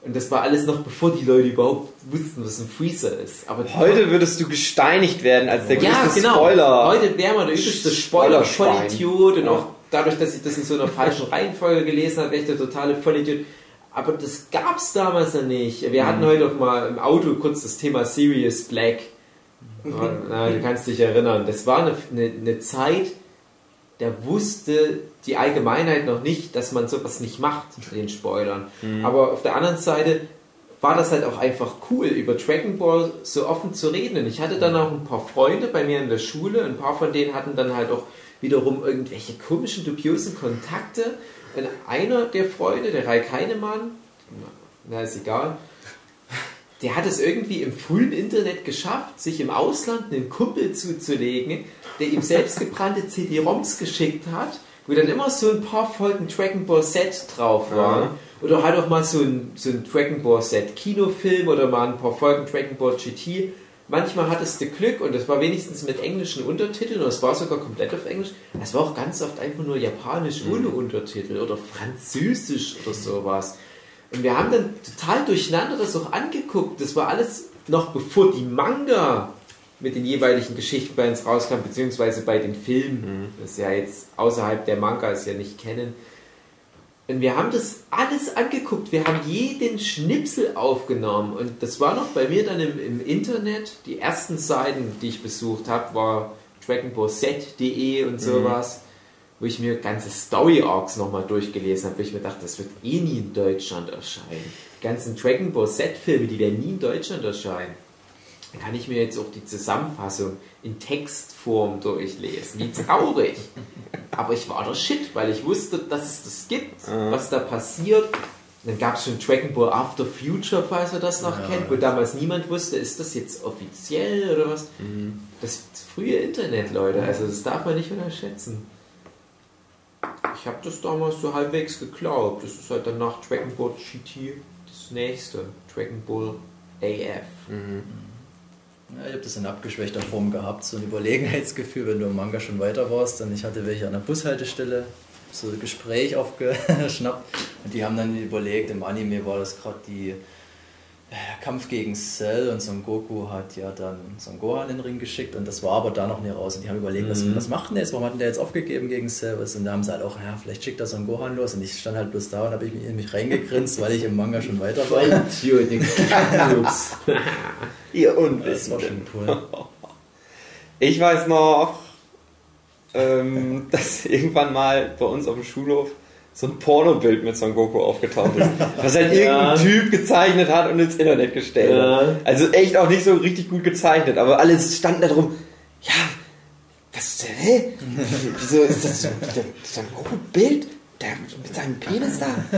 Und das war alles noch bevor die Leute überhaupt wussten, was ein Freezer ist. Aber Heute würdest du gesteinigt werden als der ja, größte genau. Spoiler. Heute wäre man der übelste Spoilerschwein. Spoiler-Vollidiot und Ja. auch dadurch, dass ich das in so einer falschen Reihenfolge gelesen habe, wäre ich der totale Vollidiot. Aber das gab es damals noch nicht. Wir hatten heute auch mal im Auto kurz das Thema Sirius Black. Ja, na, du kannst dich erinnern. Das war eine, eine, eine Zeit, da wusste die Allgemeinheit noch nicht, dass man sowas nicht macht mit den Spoilern. Aber auf der anderen Seite war das halt auch einfach cool, über Dragon Ball so offen zu reden. Und ich hatte dann auch ein paar Freunde bei mir in der Schule. Ein paar von denen hatten dann halt auch wiederum irgendwelche komischen, dubiosen Kontakte. Und einer der Freunde, der Raik Heinemann, na ist egal, der hat es irgendwie im frühen Internet geschafft, sich im Ausland einen Kumpel zuzulegen, der ihm selbstgebrannte CD-ROMs geschickt hat, wo dann immer so ein paar Folgen Dragon Ball Z drauf waren. Oder halt auch mal so ein, so ein Dragon Ball Z Kinofilm oder mal ein paar Folgen Dragon Ball GT. Manchmal hattest du Glück und das war wenigstens mit englischen Untertiteln oder es war sogar komplett auf Englisch. Es war auch ganz oft einfach nur japanisch ohne Untertitel oder französisch oder sowas. Und wir haben dann total durcheinander das auch angeguckt. Das war alles noch bevor die Manga mit den jeweiligen Geschichten bei uns rauskam, beziehungsweise bei den Filmen, das ja jetzt außerhalb der Mangas ja nicht kennen. Und wir haben das alles angeguckt. Wir haben jeden Schnipsel aufgenommen. Und das war noch bei mir dann im, im Internet. Die ersten Seiten, die ich besucht habe, war dragonballset.de und sowas, wo ich mir ganze Story-Arcs nochmal durchgelesen habe, wo ich mir dachte, das wird eh nie in Deutschland erscheinen. Die ganzen Dragon Ball Z-Filme, die werden nie in Deutschland erscheinen. Dann kann ich mir jetzt auch die Zusammenfassung in Textform durchlesen. Wie traurig. Aber ich war der Shit, weil ich wusste, dass es das gibt, was da passiert. Dann gab es schon Dragon Ball After Future, falls ihr das noch Ja. kennt, wo damals niemand wusste, ist das jetzt offiziell oder was? Das frühe Internet, Leute, also das darf man nicht unterschätzen. Ich habe das damals so halbwegs geglaubt. Das ist halt danach Dragon Ball GT das nächste. Dragon Ball AF. Ja, ich habe das in abgeschwächter Form gehabt, so ein Überlegenheitsgefühl, wenn du im Manga schon weiter warst. Und ich hatte welche an der Bushaltestelle, so ein Gespräch aufgeschnappt. Und die haben dann überlegt, im Anime war das gerade die Kampf gegen Cell und Son Goku hat ja dann Son Gohan in den Ring geschickt und das war aber da noch nicht raus. Und die haben überlegt, was, was macht denn der jetzt? Warum hat denn der jetzt aufgegeben gegen Cell? Und da haben sie halt auch, ja, vielleicht schickt er Son Gohan los. Und ich stand halt bloß da und habe mich in mich reingegrinst, weil ich im Manga schon weiter war. Ihr Das war Unwissenden. schon cool. Ich weiß noch, ähm, dass irgendwann mal bei uns auf dem Schulhof so ein Pornobild mit Son Goku aufgetaucht ist. Was halt Ja. irgendein Typ gezeichnet hat und ins Internet gestellt Ja. hat. Also echt auch nicht so richtig gut gezeichnet, aber alle standen da drum, ja, was, hä? Wieso ist das so, Son Goku-Bild? Der mit seinem Penis da?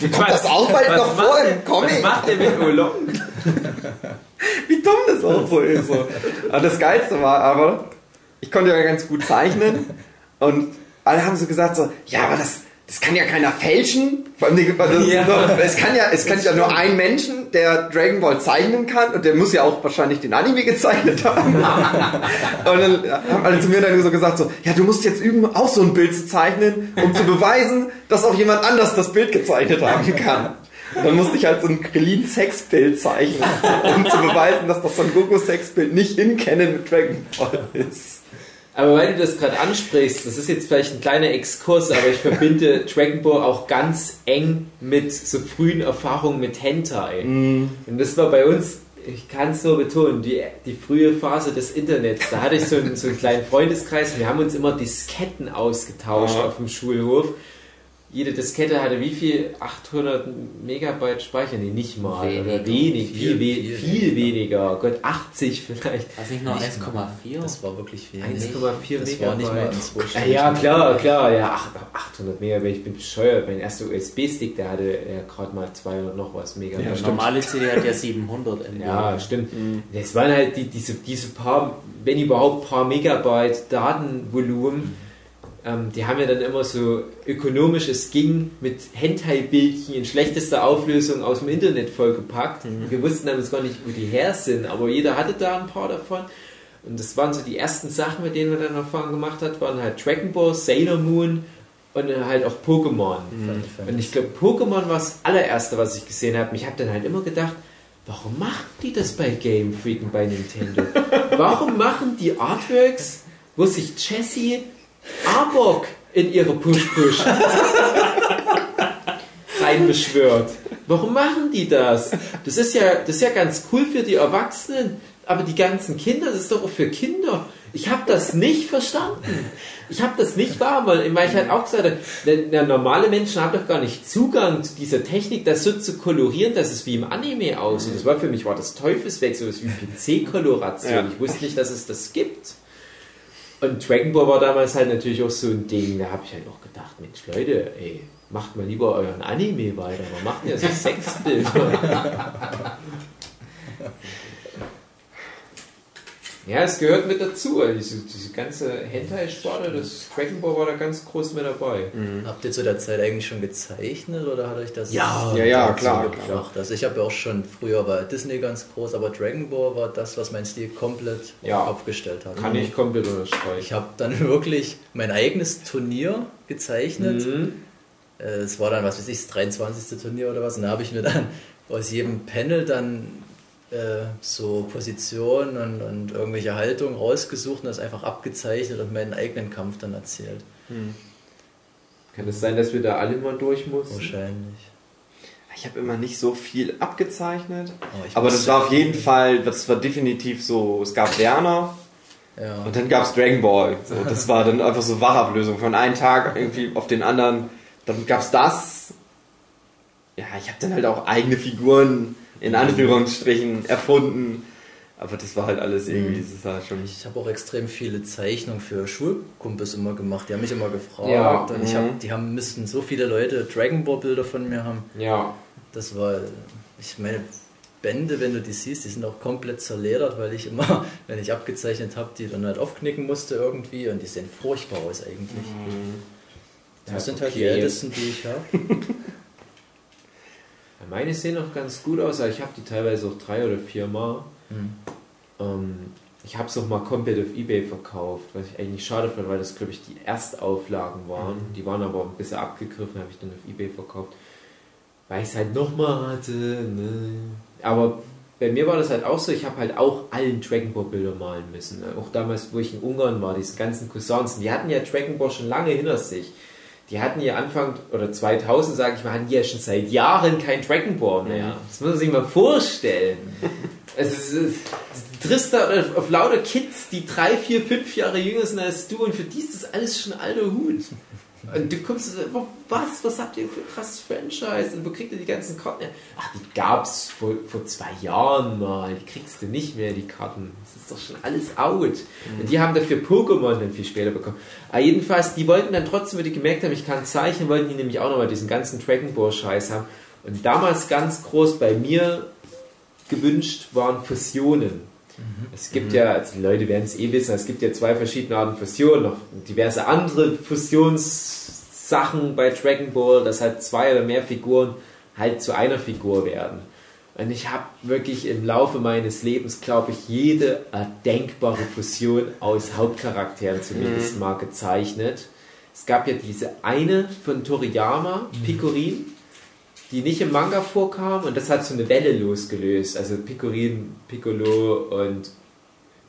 Wie kommt das auch bald noch vor im Comic? Was macht der mit Oolong? Wie dumm das auch so ist. So. Aber das Geilste war aber, ich konnte ja ganz gut zeichnen und alle haben so gesagt so, ja, aber das, das kann ja keiner fälschen. Vor allem, die- also, Ja. so, es kann ja, es kann ja nur ein Menschen, der Dragon Ball zeichnen kann und der muss ja auch wahrscheinlich den Anime gezeichnet haben. und dann haben alle zu mir dann so gesagt so, ja, du musst jetzt üben, auch so ein Bild zu zeichnen, um zu beweisen, dass auch jemand anders das Bild gezeichnet haben kann. Und dann musste ich halt so ein Krillin-Sexbild zeichnen, um zu beweisen, dass das Son Goku-Sexbild nicht in Canon mit Dragon Ball ist. Aber weil du das gerade ansprichst, das ist jetzt vielleicht ein kleiner Exkurs, aber ich verbinde Dragon Ball auch ganz eng mit so frühen Erfahrungen mit Hentai. Und das war bei uns, ich kann es so betonen, die, die frühe Phase des Internets. Da hatte ich so einen, so einen kleinen Freundeskreis und wir haben uns immer Disketten ausgetauscht Ja. auf dem Schulhof. Jede Diskette hatte wie viel? 800 Megabyte Speicher? Nee, nicht mal. Weniger. Oder wenig, viel, Viel, viel, viel viel weniger. weniger. Gott, 80 vielleicht. Was nicht nur Nicht 1,4? Das war wirklich wenig. 1,4 Das war nicht mal Megabyte. ein Ja, ja, klar, klar, ja, ach, 800 Megabyte, ich bin bescheuert. Mein erster USB-Stick, der hatte ja gerade mal 200 noch was Megabyte. Der normale CD hat ja 700 MB. Ja, stimmt. Das waren halt die, diese, diese paar, wenn überhaupt, paar Megabyte Datenvolumen. Ähm, die haben ja dann immer so ökonomisch, es ging mit Hentai-Bildchen in schlechtester Auflösung aus dem Internet vollgepackt. Wir wussten damals gar nicht, wo die her sind, aber jeder hatte da ein paar davon. Und das waren so die ersten Sachen, mit denen wir dann Erfahrung gemacht hat, waren halt Dragon Ball, Sailor Moon und halt auch Pokémon. Final Und ich glaube, Pokémon war das allererste, was ich gesehen habe. Ich habe dann halt immer gedacht, warum machen die das bei Game Freak und bei Nintendo? Warum machen die Artworks, wo sich Jessie Arbok in ihre Push-Push reinbeschwört? Warum machen die das? Das ist ja, das ist ja ganz cool für die Erwachsenen, aber die ganzen Kinder, das ist doch auch für Kinder. Ich habe das nicht verstanden. Ich habe das nicht wahr, weil weil ich halt auch gesagt habe, normale Menschen haben doch gar nicht Zugang zu dieser Technik, das so zu kolorieren, dass es wie im Anime aussieht. Das war für mich war das Teufelsweg, so was wie PC-Koloration. Ja. Ich wusste nicht, dass es das gibt. Und Dragon Ball war damals halt natürlich auch so ein Ding, da habe ich halt auch gedacht, Mensch Leute, ey, macht mal lieber euren Anime weiter, man macht ja so Sexbilder. Ja, es gehört mit dazu. Diese, diese ganze Hentai-Sparte, das Dragon Ball war da ganz groß mit dabei. Habt ihr zu der Zeit eigentlich schon gezeichnet oder hat euch das Ja, ja, ja, klar, gebracht? Also ich habe ja auch schon früher bei Disney ganz groß, aber Dragon Ball war das, was mein Stil komplett Ja. auf den Kopf gestellt hat. Kann ich komplett Ich unterstreichen. habe dann wirklich mein eigenes Turnier gezeichnet. Mhm. Äh, Es war dann, was weiß ich, das 23. Turnier oder was. Und da habe ich mir dann aus jedem Panel dann äh, so Positionen und, und irgendwelche Haltungen rausgesucht und das einfach abgezeichnet und meinen eigenen Kampf dann erzählt. Kann es sein, dass wir da alle mal durch mussten? Wahrscheinlich. Ich habe immer nicht so viel abgezeichnet, Aber, ich aber das war auf jeden Fall, das war definitiv so, es gab Werner Ja. und dann gab es Dragon Ball. So, das war dann einfach so Wachablösung von einem Tag irgendwie auf den anderen. Dann gab es das. Ja, ich habe dann halt auch eigene Figuren in Anführungsstrichen erfunden. Aber das war halt alles irgendwie, das war schon. Ich habe auch extrem viele Zeichnungen für Schulkumpels immer gemacht. Die haben mich immer gefragt. Ja, und ich mhm. hab, die haben, müssten so viele Leute Dragon Ball Bilder von mir haben. Ja. Das war, ich meine, Bände, wenn du die siehst, die sind auch komplett zerledert, weil ich immer, wenn ich abgezeichnet habe, die dann halt aufknicken musste irgendwie und die sehen furchtbar aus eigentlich. Das Ja, sind halt die okay. ältesten, die ich habe. Meine sehen noch ganz gut aus, aber ich habe die teilweise auch drei oder vier Mal. Mhm. Ähm, ich habe es auch mal komplett auf Ebay verkauft, was ich eigentlich schade fand, weil das, glaube ich, die Erstauflagen waren. Die waren aber ein bisschen abgegriffen, habe ich dann auf Ebay verkauft. Weil ich es halt nochmal hatte. Ne? Aber bei mir war das halt auch so, ich habe halt auch allen Dragon Ball Bilder malen müssen. Auch damals, wo ich in Ungarn war, diese ganzen Cousins, die hatten ja Dragon Ball schon lange hinter sich. Die hatten ja Anfang oder 2000, sage ich mal, hatten die ja schon seit Jahren kein Dragon Ball mehr. Das muss man sich mal vorstellen. Es ist, es du triffst da auf, auf lauter Kids, die drei, vier, fünf Jahre jünger sind als du und für die ist das alles schon alter Hut. Und du einfach, was, was habt ihr für ein krasses Franchise und wo kriegt ihr die ganzen Karten? Ach, die gab's vor, vor zwei Jahren mal, die kriegst du nicht mehr, die Karten. Das ist doch schon alles out. Und die haben dafür Pokémon dann viel später bekommen. Aber jedenfalls, die wollten dann trotzdem, weil die gemerkt haben, ich kann zeichnen, wollten die nämlich auch nochmal diesen ganzen Dragon Ball Scheiß haben. Und damals ganz groß bei mir gewünscht waren Fusionen. Es gibt ja, also die Leute werden es eh wissen, es gibt ja zwei verschiedene Arten Fusionen, noch diverse andere Fusionssachen bei Dragon Ball, dass halt zwei oder mehr Figuren halt zu einer Figur werden. Und ich habe wirklich im Laufe meines Lebens, glaube ich, jede erdenkbare Fusion aus Hauptcharakteren zumindest mal gezeichnet. Es gab ja diese eine von Toriyama, Pikorin, die nicht im Manga vorkam und das hat so eine Welle losgelöst. Also Pikorin, Piccolo und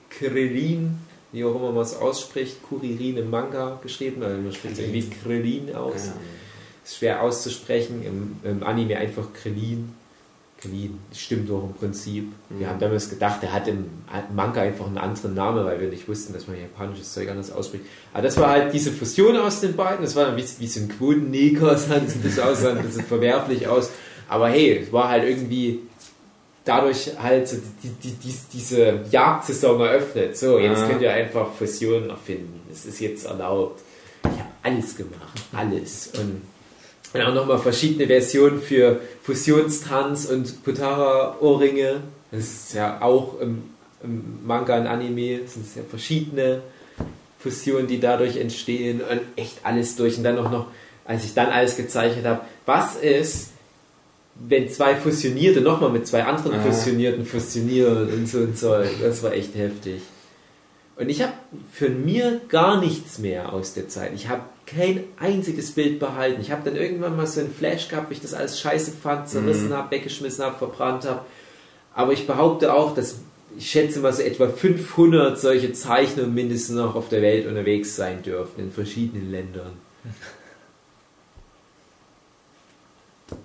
Krillin, wie auch immer man es ausspricht, Kuririn im Manga geschrieben, also man spricht irgendwie Krillin aus. Ist schwer auszusprechen, im, im Anime einfach Krillin. Krillin, stimmt doch im Prinzip. Wir haben damals gedacht, er hat im Manga einfach einen anderen Namen, weil wir nicht wussten, dass man japanisches Zeug anders ausspricht. Aber das war halt diese Fusion aus den beiden. Das war dann wie, wie so ein Quotenneger, sah das ein bisschen aus, sah ein bisschen verwerflich aus. Aber hey, es war halt irgendwie dadurch halt so die, die, die, diese Jagdsaison eröffnet. So, jetzt Ah. könnt ihr einfach Fusionen erfinden. Das ist jetzt erlaubt. Ich habe alles gemacht. Alles. Und und auch nochmal verschiedene Versionen für Fusionstanz und Putara-Ohrringe. Das ist ja auch im, im Manga und Anime, das sind ja verschiedene Fusionen, die dadurch entstehen und echt alles durch. Und dann auch noch, als ich dann alles gezeichnet habe, was ist, wenn zwei Fusionierte nochmal mit zwei anderen Ah. Fusionierten fusionieren und so und so. Das war echt heftig. Und ich habe für mir gar nichts mehr aus der Zeit. Ich habe kein einziges Bild behalten. Ich habe dann irgendwann mal so einen Flash gehabt, wo ich das alles scheiße fand, zerrissen habe, weggeschmissen habe, verbrannt habe. Aber ich behaupte auch, dass ich schätze mal so etwa 500 solche Zeichnungen mindestens noch auf der Welt unterwegs sein dürfen, in verschiedenen Ländern.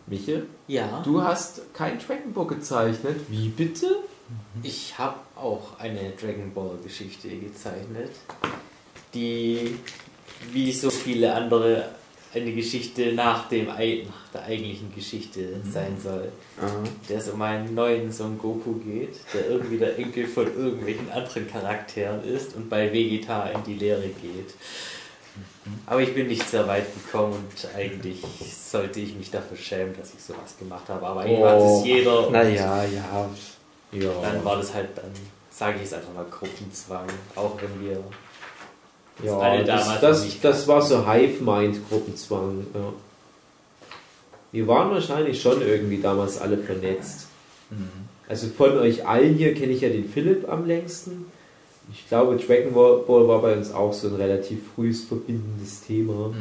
Michel, Ja. du hast kein Dragon Ball gezeichnet. Wie bitte? Ich habe auch eine Dragon Ball Geschichte gezeichnet, die wie so viele andere eine Geschichte nach, dem, nach der eigentlichen Geschichte sein soll. Aha. Der es um einen neuen Son Goku geht, der irgendwie der Enkel von irgendwelchen anderen Charakteren ist und bei Vegeta in die Lehre geht. Aber ich bin nicht sehr weit gekommen und eigentlich sollte ich mich dafür schämen, dass ich sowas gemacht habe. Aber eigentlich macht es jeder. und Naja, ja. Ja. Dann war das halt, dann sage ich es einfach mal Gruppenzwang. Auch wenn wir Ja, das, das, das war so Hive-Mind-Gruppenzwang. Ja. Wir waren wahrscheinlich schon irgendwie damals alle vernetzt. Also von euch allen hier kenne ich ja den Philipp am längsten. Ich glaube, Dragon Ball war bei uns auch so ein relativ frühes verbindendes Thema.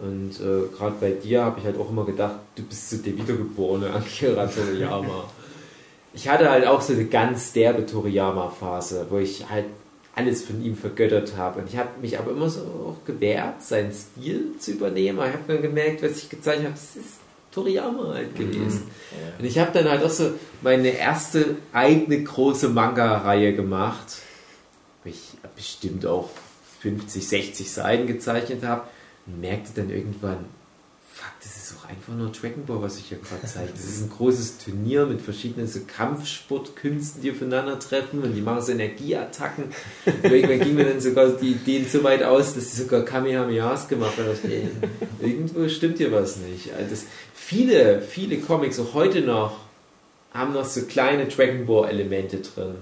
Und äh, gerade bei dir habe ich halt auch immer gedacht, du bist so der wiedergeborene Akira Toriyama. ich hatte halt auch so eine ganz derbe Toriyama-Phase, wo ich halt alles von ihm vergöttert habe. Und ich habe mich aber immer so auch gewehrt, seinen Stil zu übernehmen. Aber ich habe dann gemerkt, was ich gezeigt habe, das ist Toriyama halt gewesen. Und ich habe dann halt auch so meine erste eigene große Manga-Reihe gemacht, wo ich bestimmt auch 50, 60 Seiten gezeichnet habe und merkte dann irgendwann, einfach nur Dragon Ball, was ich hier gerade zeige. Das ist ein großes Turnier mit verschiedenen so Kampfsportkünsten, die aufeinandertreffen und die machen so Energieattacken. Irgendwann ging mir dann sogar die Ideen so weit aus, dass sie sogar Kamehamehas gemacht haben. Irgendwo stimmt hier was nicht. Also das, viele, viele Comics, auch heute noch, haben noch so kleine Dragon Ball Elemente drin.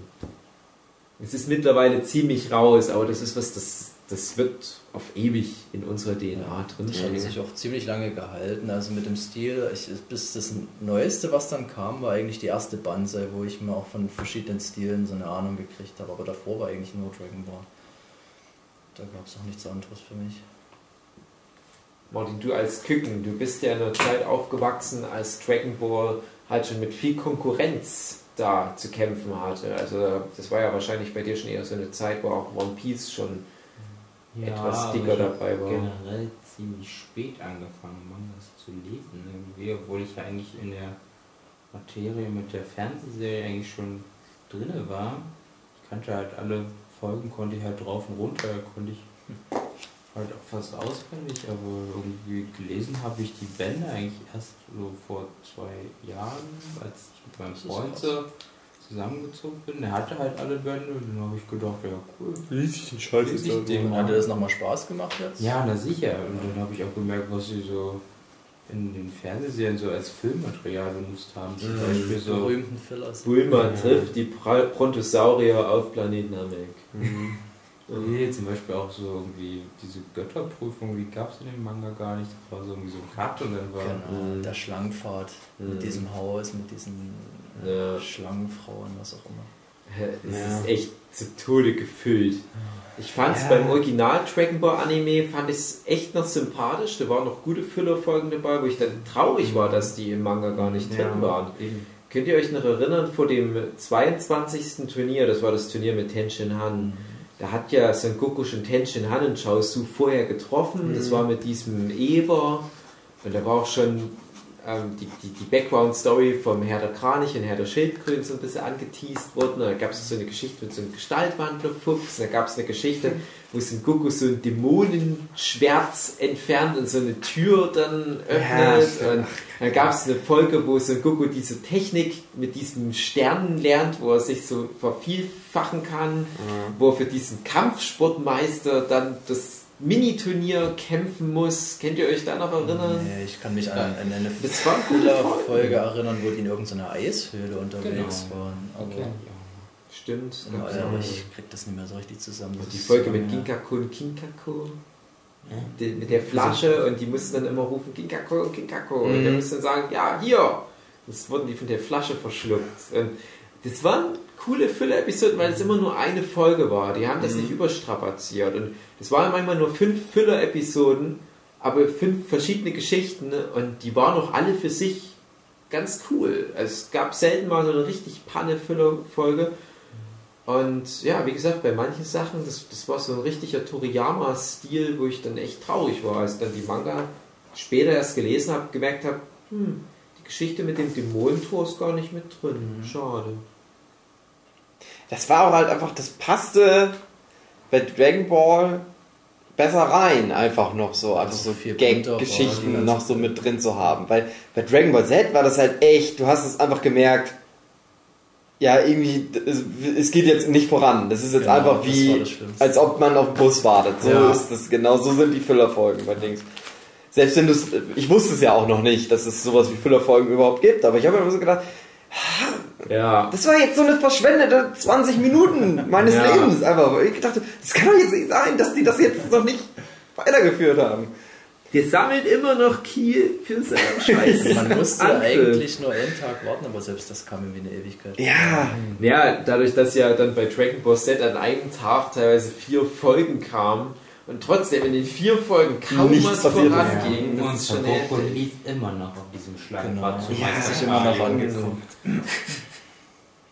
Es ist mittlerweile ziemlich raus, aber das ist was, das, das wird auf ewig in unserer DNA drin Das hat sich auch ziemlich lange gehalten. Also mit dem Stil, ich, bis das Neueste, was dann kam, war eigentlich die erste Banzai, wo ich mir auch von verschiedenen Stilen so eine Ahnung gekriegt habe. Aber davor war eigentlich nur Dragon Ball. Da gab es auch nichts anderes für mich. Martin, du als Küken, du bist ja in einer Zeit aufgewachsen, als Dragon Ball halt schon mit viel Konkurrenz da zu kämpfen hatte. Also das war ja wahrscheinlich bei dir schon eher so eine Zeit, wo auch One Piece schon etwas aber dicker dabei war. generell ziemlich spät angefangen, Mangas zu lesen. Irgendwie, obwohl ich ja eigentlich in der Materie mit der Fernsehserie eigentlich schon drinne war. Ich kannte halt alle Folgen, konnte ich halt drauf und runter, konnte ich halt auch fast auswendig, aber irgendwie gelesen habe ich die Bände eigentlich erst so vor zwei Jahren, als ich mit meinem Freund so zusammengezogen bin. Er hatte halt alle Bände und dann habe ich gedacht, ja cool. Lies ich den Scheiß Lies ich den Hat dir das nochmal Spaß gemacht jetzt? Ja, na sicher. Und dann habe ich auch gemerkt, was sie so in den Fernsehserien so als Filmmaterial benutzt haben. Zum Beispiel so. berühmten Fillers. Bulma Ja. trifft die Pra- Brontosaurier auf Planet Namek. Nee, zum Beispiel auch so irgendwie diese Götterprüfung, die gab es in dem Manga gar nicht. Das war so irgendwie so ein Cut und dann war. Genau, Mhm. der Schlangenpfad Mhm. mit diesem Haus, mit diesen Ja. Schlangenfrauen, was auch immer. Es Ja. ist echt zu Tode gefüllt. Ich fand es Ja. beim Original Dragon Ball Anime fand ich es echt noch sympathisch. Da waren noch gute Füllerfolgen dabei, wo ich dann traurig war, dass die im Manga gar nicht drin waren. Eben. Könnt ihr euch noch erinnern vor dem 22. Turnier, das war das Turnier mit Tenshin Han. Da hat ja Son Goku schon Tenshin Han und Chaozu vorher getroffen. Das war mit diesem Eber. Und da war auch schon ähm, die, die, die Background-Story vom Herr der Kranich und Herr der Schildkröten so ein bisschen angeteased worden. Da gab es so eine Geschichte mit so einem Gestaltwandler-Fuchs. Da gab es eine Geschichte, wo Son Goku so ein Dämonenschwert entfernt und so eine Tür dann Ja, öffnet. stimmt. und dann gab es eine Folge, wo Son Goku diese Technik mit diesem Sternen lernt, wo er sich so vervielfachen kann, wo er für diesen Kampfsportmeister dann das Miniturnier kämpfen muss. Kennt ihr euch da noch erinnern? Nee, ich kann mich an, an eine Folge Folge. erinnern, wo die in irgendeiner Eishöhle unterwegs Genau. waren. Okay. Stimmt. aber auch. ich krieg das nicht mehr so richtig zusammen. Das die Folge mit. Ginkako und Kinkako. Die, mit der Flasche und die mussten dann immer rufen Ginkako und Kinkako. Und Mhm. der musste dann sagen, ja, hier. Das wurden die von der Flasche verschluckt. Und das waren coole Füller-Episoden, weil es immer nur eine Folge war. Die haben das nicht überstrapaziert. Und es waren manchmal nur fünf Füller-Episoden, aber fünf verschiedene Geschichten. ne? Und die waren auch alle für sich ganz cool. Also es gab selten mal so eine richtig Panne-Füller-Folge. Und ja, wie gesagt, bei manchen Sachen, das, das war so ein richtiger Toriyama-Stil, wo ich dann echt traurig war, als ich dann die Manga später erst gelesen habe, gemerkt habe, hm, die Geschichte mit dem Dämonentor ist gar nicht mit drin. Schade. Das war auch halt einfach, das passte bei Dragon Ball besser rein, einfach noch so, also Also so Gag-Geschichten noch so mit drin zu haben. Weil bei Dragon Ball Z war das halt echt, du hast es einfach gemerkt, ja, irgendwie, es, geht jetzt nicht voran. Das ist jetzt Genau, einfach wie, als ob man auf den Bus wartet. So Ja. ist das, genau so sind die Füllerfolgen bei Dings. Selbst wenn du es, ich wusste es ja auch noch nicht, dass es sowas wie Füllerfolgen überhaupt gibt, aber ich habe mir immer so gedacht, Ja. das war jetzt so eine verschwendete 20 Minuten meines Ja. Lebens einfach. Ich dachte, das kann doch jetzt nicht sein, dass die das jetzt noch nicht weitergeführt haben. Der sammelt immer noch Kiel für seinen Scheiß. Man musste eigentlich nur einen Tag warten, aber selbst das kam mir wie eine Ewigkeit. Ja, Ja, dadurch, dass ja dann bei Dragon Ball Z an einem Tag teilweise vier Folgen kamen und trotzdem in den vier Folgen kaum Nichts was passiert. voranging, Und ist schon Goku lief immer noch auf diesem Genau, Schlangenpfad. zu ja, Meister sich immer noch Kaido.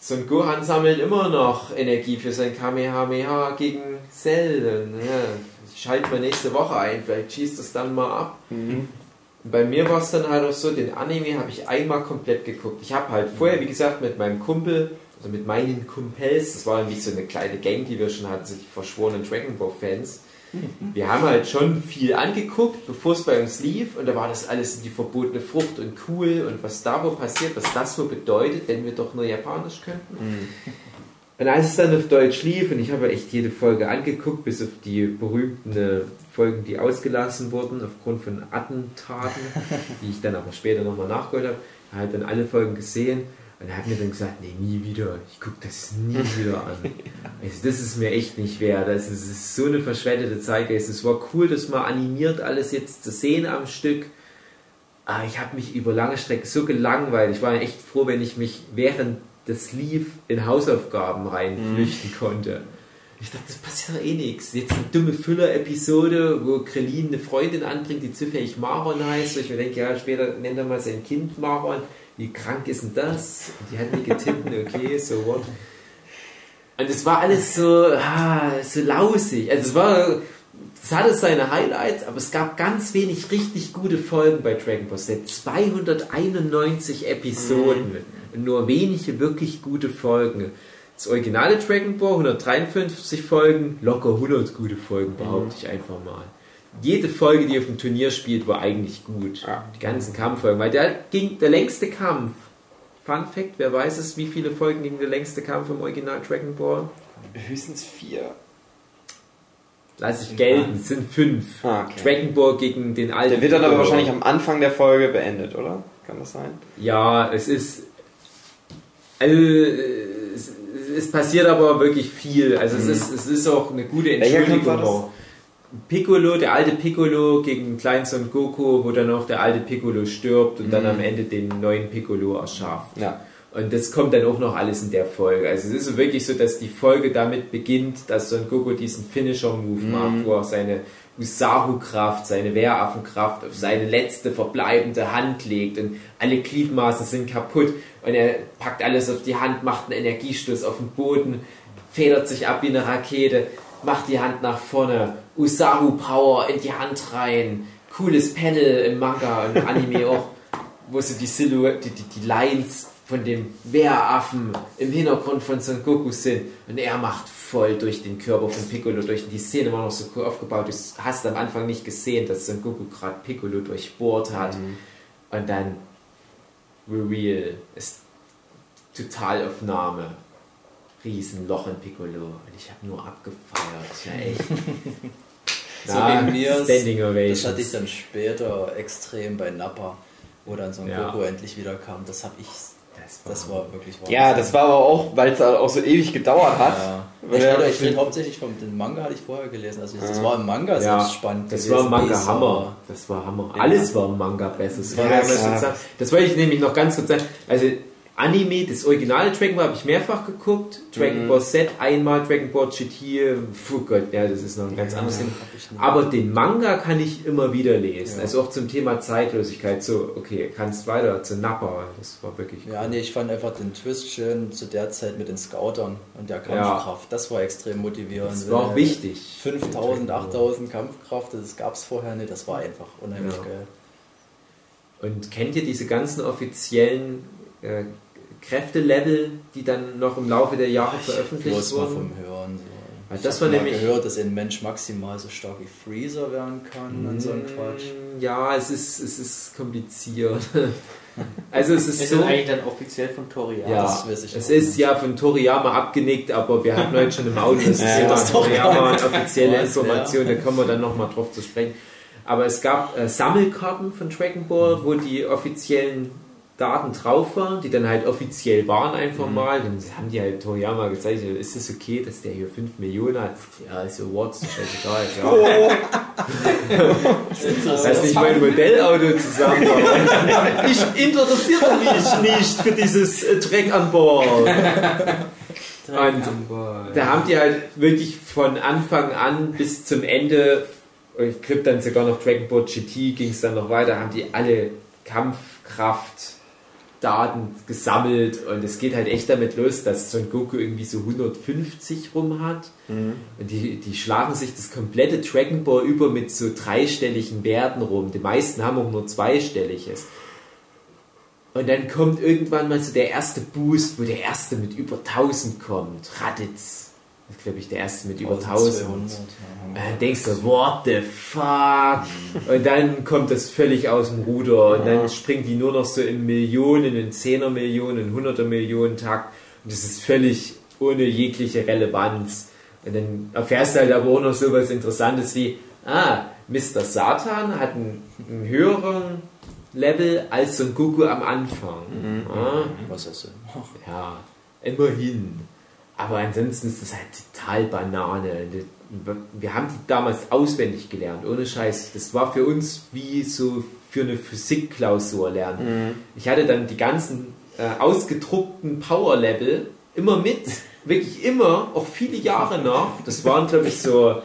Son Gohan sammelt immer noch Energie für sein Kamehameha gegen. Und, Ja, ich schalte mal nächste Woche ein, vielleicht schießt das dann mal ab. Und Bei mir war es dann halt auch so, den Anime habe ich einmal komplett geguckt. Ich habe halt vorher, wie gesagt, mit meinem Kumpel, also mit meinen Kumpels, das war nämlich so eine kleine Gang, die wir schon hatten, so die verschworenen Dragon Ball Fans, wir haben halt schon viel angeguckt, bevor es bei uns lief und da war das alles die verbotene Frucht und cool und was da wo passiert, was das so bedeutet, wenn wir doch nur Japanisch könnten. Und als es dann auf Deutsch lief, und ich habe echt jede Folge angeguckt, bis auf die berühmten äh, Folgen, die ausgelassen wurden aufgrund von Attentaten, die ich dann aber später nochmal nachgeholt habe, halt dann alle Folgen gesehen und er hat mir dann gesagt, nee, nie wieder, ich gucke das nie wieder an. Also das ist mir echt nicht wert. Also es ist so eine verschwendete Zeit. gewesen. Es war cool, das mal animiert alles jetzt zu sehen am Stück. Aber ich habe mich über lange Strecke so gelangweilt. Ich war echt froh, wenn ich mich während das lief in Hausaufgaben reinflüchten konnte. Ich dachte, das passiert doch eh nichts. Jetzt eine dumme Füller-Episode, wo Krillin eine Freundin anbringt, die zufällig Maron heißt. Und ich mir denke, ja, später nennt er mal sein Kind Maron. Wie krank ist denn das? Und die hat nie getippt, okay, so what. Und es war alles so, ah, so lausig. Also es war, es hatte seine Highlights, aber es gab ganz wenig richtig gute Folgen bei Dragon Ball Z. 291 Episoden und nur wenige wirklich gute Folgen. Das originale Dragon Ball, 153 Folgen, locker 100 gute Folgen, behaupte ich einfach mal. Jede Folge, die auf dem Turnier spielt, war eigentlich gut. Ja. Die ganzen Kampffolgen, weil der ging der längste Kampf. Fun Fact, wer weiß es, wie viele Folgen ging der längste Kampf im Original Dragon Ball? Höchstens vier. Lass ich gelten, es sind fünf. Ah, okay. Dragon Ball gegen den alten. Der wird dann aber wahrscheinlich am Anfang der Folge beendet, oder? Kann das sein? Ja, es ist. Also, es, es passiert aber wirklich viel. Also, es, ist, es ist auch eine gute Mhm. Entschuldigung. Piccolo, der alte Piccolo gegen Klein Son Goku, wo dann auch der alte Piccolo stirbt und dann am Ende den neuen Piccolo erschafft. Mhm. Ja. Und das kommt dann auch noch alles in der Folge. Also es ist so wirklich so, dass die Folge damit beginnt, dass Son Goku diesen Finisher-Move Mhm. macht, wo er seine Usahu-Kraft, seine Wehraffenkraft auf seine letzte verbleibende Hand legt und alle Gliedmaßen sind kaputt und er packt alles auf die Hand, macht einen Energiestoß auf den Boden, federt sich ab wie eine Rakete, macht die Hand nach vorne, Usahu-Power in die Hand rein, cooles Panel im Manga und Anime auch, wo so die Silhouette, die, die, die Lines von dem Wehraffen im Hintergrund von Son Goku sind und er macht voll durch den Körper von Piccolo durch. Die Szene war noch so cool aufgebaut. Du hast am Anfang nicht gesehen, dass Son Goku gerade Piccolo durchbohrt hat. Und dann Reveal ist Totalaufnahme. Riesenloch in Piccolo. Und ich habe nur abgefeiert. Ja, echt. So ging mir Standing Das hatte ich dann später extrem bei Nappa, wo dann Son Ja. Goku endlich wieder kam. Das habe ich, das war wirklich Ja, das war aber auch, weil es auch so ewig gedauert hat. Ja. Ich, hatte, ich bin hauptsächlich vom den Manga hatte ich vorher gelesen. Also das war im Manga Ja, selbst spannend. das gewesen, war Manga besser. Hammer. Das war Hammer. Ja. Alles war im Manga besser. Das, Ja, war ja, das wollte ich nämlich noch ganz kurz sagen. Also Anime, das originale Dragon Ball habe ich mehrfach geguckt. Dragon Mhm. Ball Z einmal, Dragon Ball GT, puh Gott, ja, das ist noch ein ganz anderes Ding. hab ich nicht. Aber den Manga kann ich immer wieder lesen. Ja. Also auch zum Thema Zeitlosigkeit. So, okay, kannst weiter zu Nappa. Das war wirklich Ja, cool. nee, ich fand einfach den Twist schön zu der Zeit mit den Scoutern und der Kampfkraft. Das war extrem motivierend. Das war auch Wenn wichtig. 5000, 8000 Kampfkraft, das gab es vorher nicht. Das war einfach unheimlich Ja. geil. Und kennt ihr diese ganzen offiziellen äh, Kräftelevel, die dann noch im Laufe der Jahre veröffentlicht Bloß mal wurden? vom Hören. So. Ich das hab war mal nämlich- gehört, dass ein Mensch maximal so stark wie Freezer werden kann und so ein Quatsch. Mm, Ja, es ist, es ist kompliziert. Also es ist Ist so. das eigentlich dann offiziell von Toriyama? Ja, das weiß ich es auch ist ja von Toriyama abgenickt, aber wir hatten heute schon im Audio das Ja, Thema das Toriyama und nicht. offizielle Was, Informationen, da kommen wir dann nochmal drauf zu sprechen. Aber es gab äh, Sammelkarten von Dragon Ball, wo die offiziellen Daten drauf waren, die dann halt offiziell waren einfach Mhm. mal. Dann haben die halt Toriyama gezeigt, ist es okay, dass der hier 5 Millionen hat? Ja, ist so what, scheißegal. Ja. Das ist nicht mein Modellauto zusammen. Ich interessiere mich nicht für dieses äh, Dreck an Bord. Und da haben die halt wirklich von Anfang an bis zum Ende, ich glaube dann sogar noch Dragon Ball GT ging es dann noch weiter, haben die alle Kampfkraft Daten gesammelt und es geht halt echt damit los, dass Son Goku irgendwie so 150 rum hat und die, die schlagen sich das komplette Dragon Ball über mit so dreistelligen Werten rum. Die meisten haben auch nur zweistelliges. Und dann kommt irgendwann mal so der erste Boost, wo der erste mit über 1000 kommt. Raditz. Das ist, glaube ich, der erste mit über 1000. 1200, dann denkst du, what the fuck? Und dann kommt das völlig aus dem Ruder und dann springt die nur noch so in Millionen, in Zehner Millionen, in Hunderter Millionen Takt und das ist völlig ohne jegliche Relevanz. Und dann erfährst du halt aber auch noch so was Interessantes wie, ah, Mr. Satan hat einen, einen höheren Level als Son Goku am Anfang. Ah, Was ist denn? ja, immerhin. Aber ansonsten ist das halt total Banane. Wir haben die damals auswendig gelernt, ohne Scheiß. Das war für uns wie so für eine Physikklausur lernen. Ich hatte dann die ganzen äh, ausgedruckten Power-Level immer mit, wirklich immer, auch viele Jahre nach. Das waren, glaube ich, so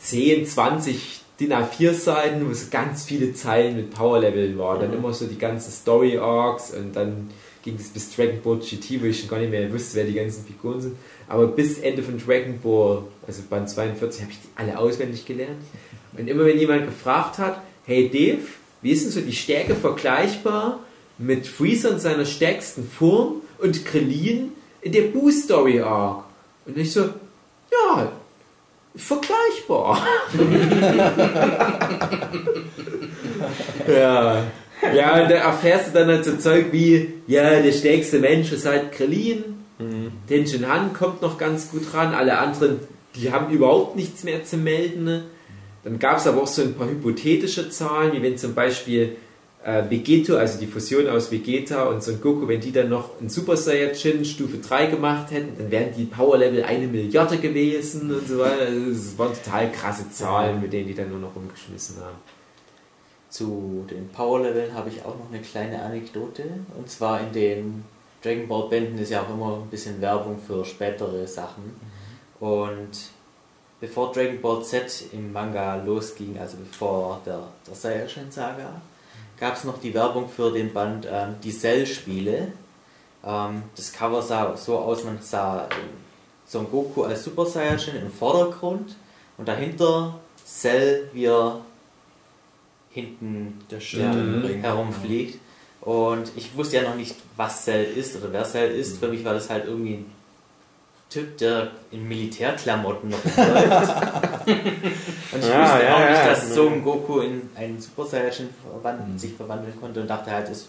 10, 20 DIN A4-Seiten, wo so ganz viele Zeilen mit Power-Level waren. Dann immer so die ganzen Story-Arcs und dann ging es bis Dragon Ball GT, wo ich schon gar nicht mehr wusste, wer die ganzen Figuren sind. Aber bis Ende von Dragon Ball, also Band 42, habe ich die alle auswendig gelernt. Und immer wenn jemand gefragt hat, hey Dave, wie ist denn so die Stärke vergleichbar mit Freezer in seiner stärksten Form und Krillin in der Boo Story Arc? Und ich so, ja, vergleichbar. ja. Ja, und da erfährst du dann halt so Zeug wie, ja, der stärkste Mensch ist halt Krillin, Tenshin Han kommt noch ganz gut ran, alle anderen, die haben überhaupt nichts mehr zu melden. Dann gab es aber auch so ein paar hypothetische Zahlen, wie wenn zum Beispiel äh, Vegeto, also die Fusion aus Vegeta und Son Goku, wenn die dann noch ein Super Saiyajin Stufe 3 gemacht hätten, dann wären die Power Level eine Milliarde gewesen und so weiter. Also Das waren total krasse Zahlen, mit denen die dann nur noch rumgeschmissen haben. Zu den Power-Leveln habe ich auch noch eine kleine Anekdote. Und zwar in den Dragon Ball Bänden ist ja auch immer ein bisschen Werbung für spätere Sachen. Und bevor Dragon Ball Z im Manga losging, also bevor der, der Saiyajin Saga, gab es noch die Werbung für den Band ähm, Die Cell-Spiele. Ähm, das Cover sah so aus, man sah ähm, Son Goku als Super Saiyajin im Vordergrund und dahinter Cell, wie er hinten Der ja, Ring. herumfliegt. Und ich wusste ja noch nicht, was Cell ist oder wer Cell ist. Für mich war das halt irgendwie ein Typ, der in Militärklamotten noch läuft. Und ich Ja, wusste ja, auch nicht, ja. dass Son Goku in einen Super Saiyajin verwand- sich verwandeln konnte und dachte halt, ist,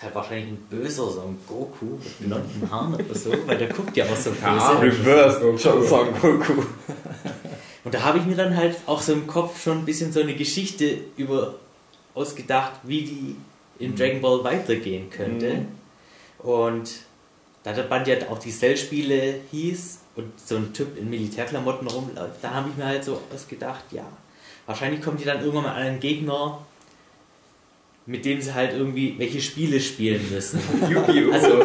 ist halt wahrscheinlich ein böser Son Goku mit blonden Haaren oder so, weil der guckt ja auch so böse. Reverse schon Son Goku. Und da habe ich mir dann halt auch so im Kopf schon ein bisschen so eine Geschichte über ausgedacht, wie die in Dragon Ball weitergehen könnte. Und da der Band ja auch die Cell-Spiele hieß und so ein Typ in Militärklamotten rumläuft, da habe ich mir halt so ausgedacht, ja, wahrscheinlich kommen die dann irgendwann mal an einen Gegner, mit dem sie halt irgendwie welche Spiele spielen müssen. Yu-Gi-Oh! Also,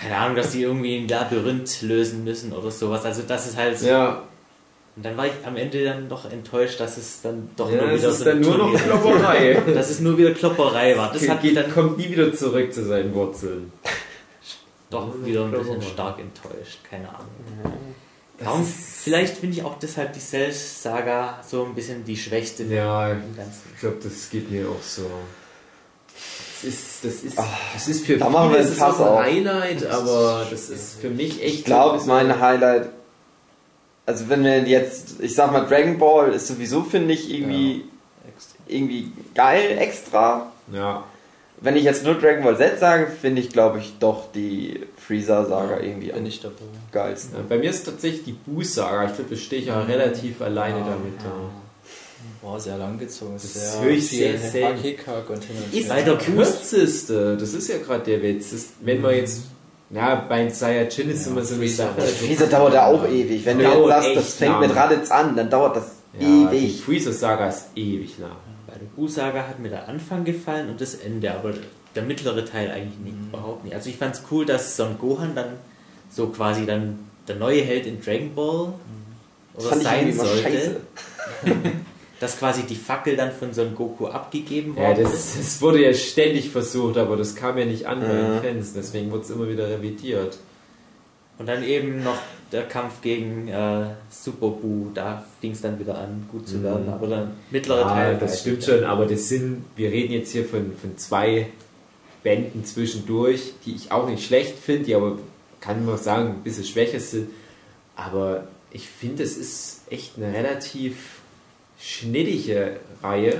keine Ahnung, dass die irgendwie ein Labyrinth lösen müssen oder sowas. Also das ist halt. ja, Und dann war ich am Ende dann doch enttäuscht, dass es dann doch ja nur das wieder ist so dann nur noch Klopperei. dass es nur wieder Klopperei war. Das hat geht, dann kommt nie wieder zurück zu seinen Wurzeln. doch wieder ein bisschen stark enttäuscht. Keine Ahnung. Das Darum, vielleicht finde ich auch deshalb die Cells-Saga so ein bisschen die schwächste Ja, ich glaube, das geht mir auch so. Das ist, das ist, das ist für da viele ein ist auch auf. ein Highlight, aber das ist für mich echt. Ich glaube, mein Highlight, also wenn wir jetzt, ich sag mal, Dragon Ball ist sowieso, finde ich, irgendwie, Extra. irgendwie geil, extra. Ja, Wenn ich jetzt nur Dragon Ball Z sage, finde ich, glaube ich, doch die Freezer-Saga irgendwie Bin am ich dabei. geilsten. Ja, bei mir ist tatsächlich die Boo-Saga. Ich glaube, da stehe ich ja relativ alleine damit da. War sehr lang gezogen. Das sehr ist wirklich sehr. Hack-Hickhack und hin und Ist her. bei der kürzeste, das ist ja gerade der Witz. Das, wenn man jetzt, ja, beim Saiyajin ist immer so eine Sache. Freezer dauert ja auch ewig. Wenn du jetzt sagst, das fängt lang. mit Raditz an, dann dauert das Ja, die ewig. Freezer-Saga ist ewig lang. Der U-Saga hat mir der Anfang gefallen und das Ende, aber der mittlere Teil eigentlich nicht, Mhm. überhaupt nicht. Also ich fand es cool, dass Son Gohan dann so quasi dann der neue Held in Dragon Ball Mhm. Das oder ich sein sollte. Dass quasi die Fackel dann von Son Goku abgegeben Ja, worden das, das wurde ja ständig versucht, aber das kam ja nicht an bei Ja. den Fans, deswegen wurde es immer wieder revidiert. Und dann eben noch der Kampf gegen äh, Super Buu, da fing es dann wieder an, gut zu werden. Aber der mittlere Ja, Teil. das stimmt schon, aber das sind, wir reden jetzt hier von, von zwei Bänden zwischendurch, die ich auch nicht schlecht finde, die aber, kann man sagen, ein bisschen schwächer sind. Aber ich finde, es ist echt eine relativ schnittige Reihe,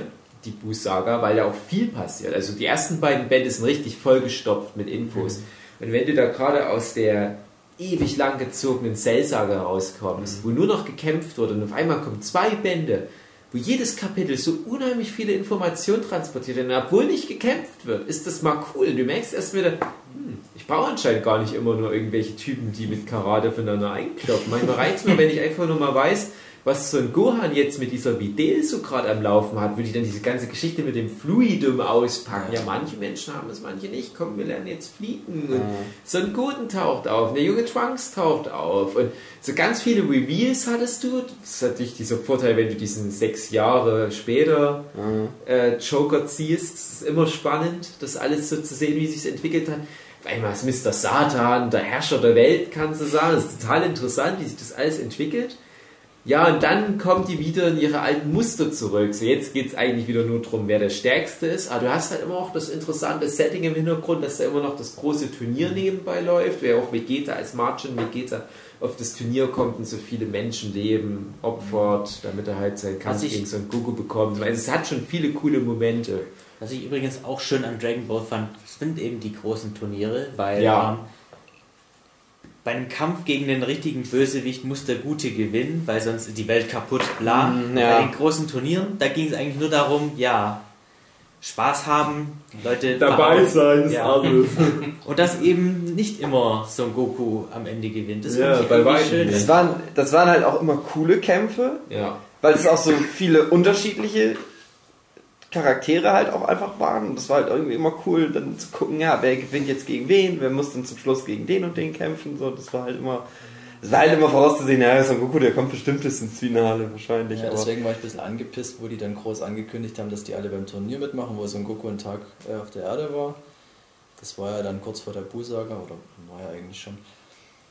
die Buu-Saga, weil da auch viel passiert. Also die ersten beiden Bände sind richtig vollgestopft mit Infos. Und wenn du da gerade aus der ewig lang gezogenen Cell-Saga rauskommst, wo nur noch gekämpft wurde und auf einmal kommen zwei Bände, wo jedes Kapitel so unheimlich viele Informationen transportiert wird, und obwohl nicht gekämpft wird, ist das mal cool. Du merkst erst wieder, hm, ich brauche anscheinend gar nicht immer nur irgendwelche Typen, die mit Karate voneinander einkloppen. Manchmal reicht es mir, wenn ich einfach nur mal weiß, was so ein Gohan jetzt mit dieser Videl so gerade am Laufen hat, würde ich dann diese ganze Geschichte mit dem Fluidum auspacken. Ja, manche Menschen haben es, manche nicht. Komm, wir lernen jetzt fliegen. Und so ein Guten taucht auf, der junge Trunks taucht auf. Und so ganz viele Reveals hattest du. Das ist natürlich dieser Vorteil, wenn du diesen sechs Jahre später äh, Joker ziehst. Es ist immer spannend, das alles so zu sehen, wie sich entwickelt hat. Einmal ist Mr. Satan, der Herrscher der Welt, kannst du sagen. Das ist total interessant, wie sich das alles entwickelt. Ja, und dann kommt die wieder in ihre alten Muster zurück. So, jetzt geht es eigentlich wieder nur darum, wer der Stärkste ist. Aber du hast halt immer auch das interessante Setting im Hintergrund, dass da immer noch das große Turnier nebenbei läuft, wer auch Vegeta als Margin Vegeta auf das Turnier kommt und so viele Menschenleben opfert, damit er halt seinen Kampf gegen Son Goku bekommt. Also es hat schon viele coole Momente. Was ich übrigens auch schön an Dragon Ball fand, sind eben die großen Turniere, weil Ja. ähm, bei einem Kampf gegen den richtigen Bösewicht muss der Gute gewinnen, weil sonst ist die Welt kaputt, bla. Mm, ja. Bei den großen Turnieren, da ging es eigentlich nur darum, ja, Spaß haben, Leute Dabei sein ist Ja. alles. Und dass eben nicht immer Son Goku am Ende gewinnt. Das Ja, bei weitem. Das waren, das waren halt auch immer coole Kämpfe, Ja. weil es auch so viele unterschiedliche Charaktere halt auch einfach waren. Und das war halt irgendwie immer cool, dann zu gucken, ja, wer gewinnt jetzt gegen wen, wer muss dann zum Schluss gegen den und den kämpfen. So, das war halt immer, es war halt immer vorauszusehen, ja, Son Goku, der kommt bestimmt bis ins Finale wahrscheinlich. Ja, deswegen war ich ein bisschen angepisst, wo die dann groß angekündigt haben, dass die alle beim Turnier mitmachen, wo Son Goku einen Tag äh, auf der Erde war. Das war ja dann kurz vor der Buu-Saga, oder war ja eigentlich schon.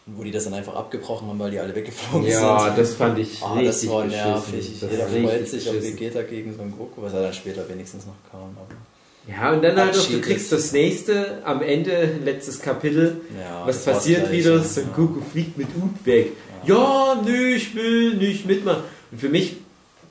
Wo die das dann einfach abgebrochen haben, weil die alle weggeflogen Ja, sind. das fand ich Ah, richtig das war nervig. Das Jeder freut sich auf. Vegeta gegen Son Goku, was er dann später wenigstens noch kam. Ja, und dann halt noch, du kriegst das nächste am Ende, letztes Kapitel. ja, Was passiert gleich, wieder? ja. Son Goku fliegt mit Ut weg. Ja, nö, ich will nicht mitmachen. Und für mich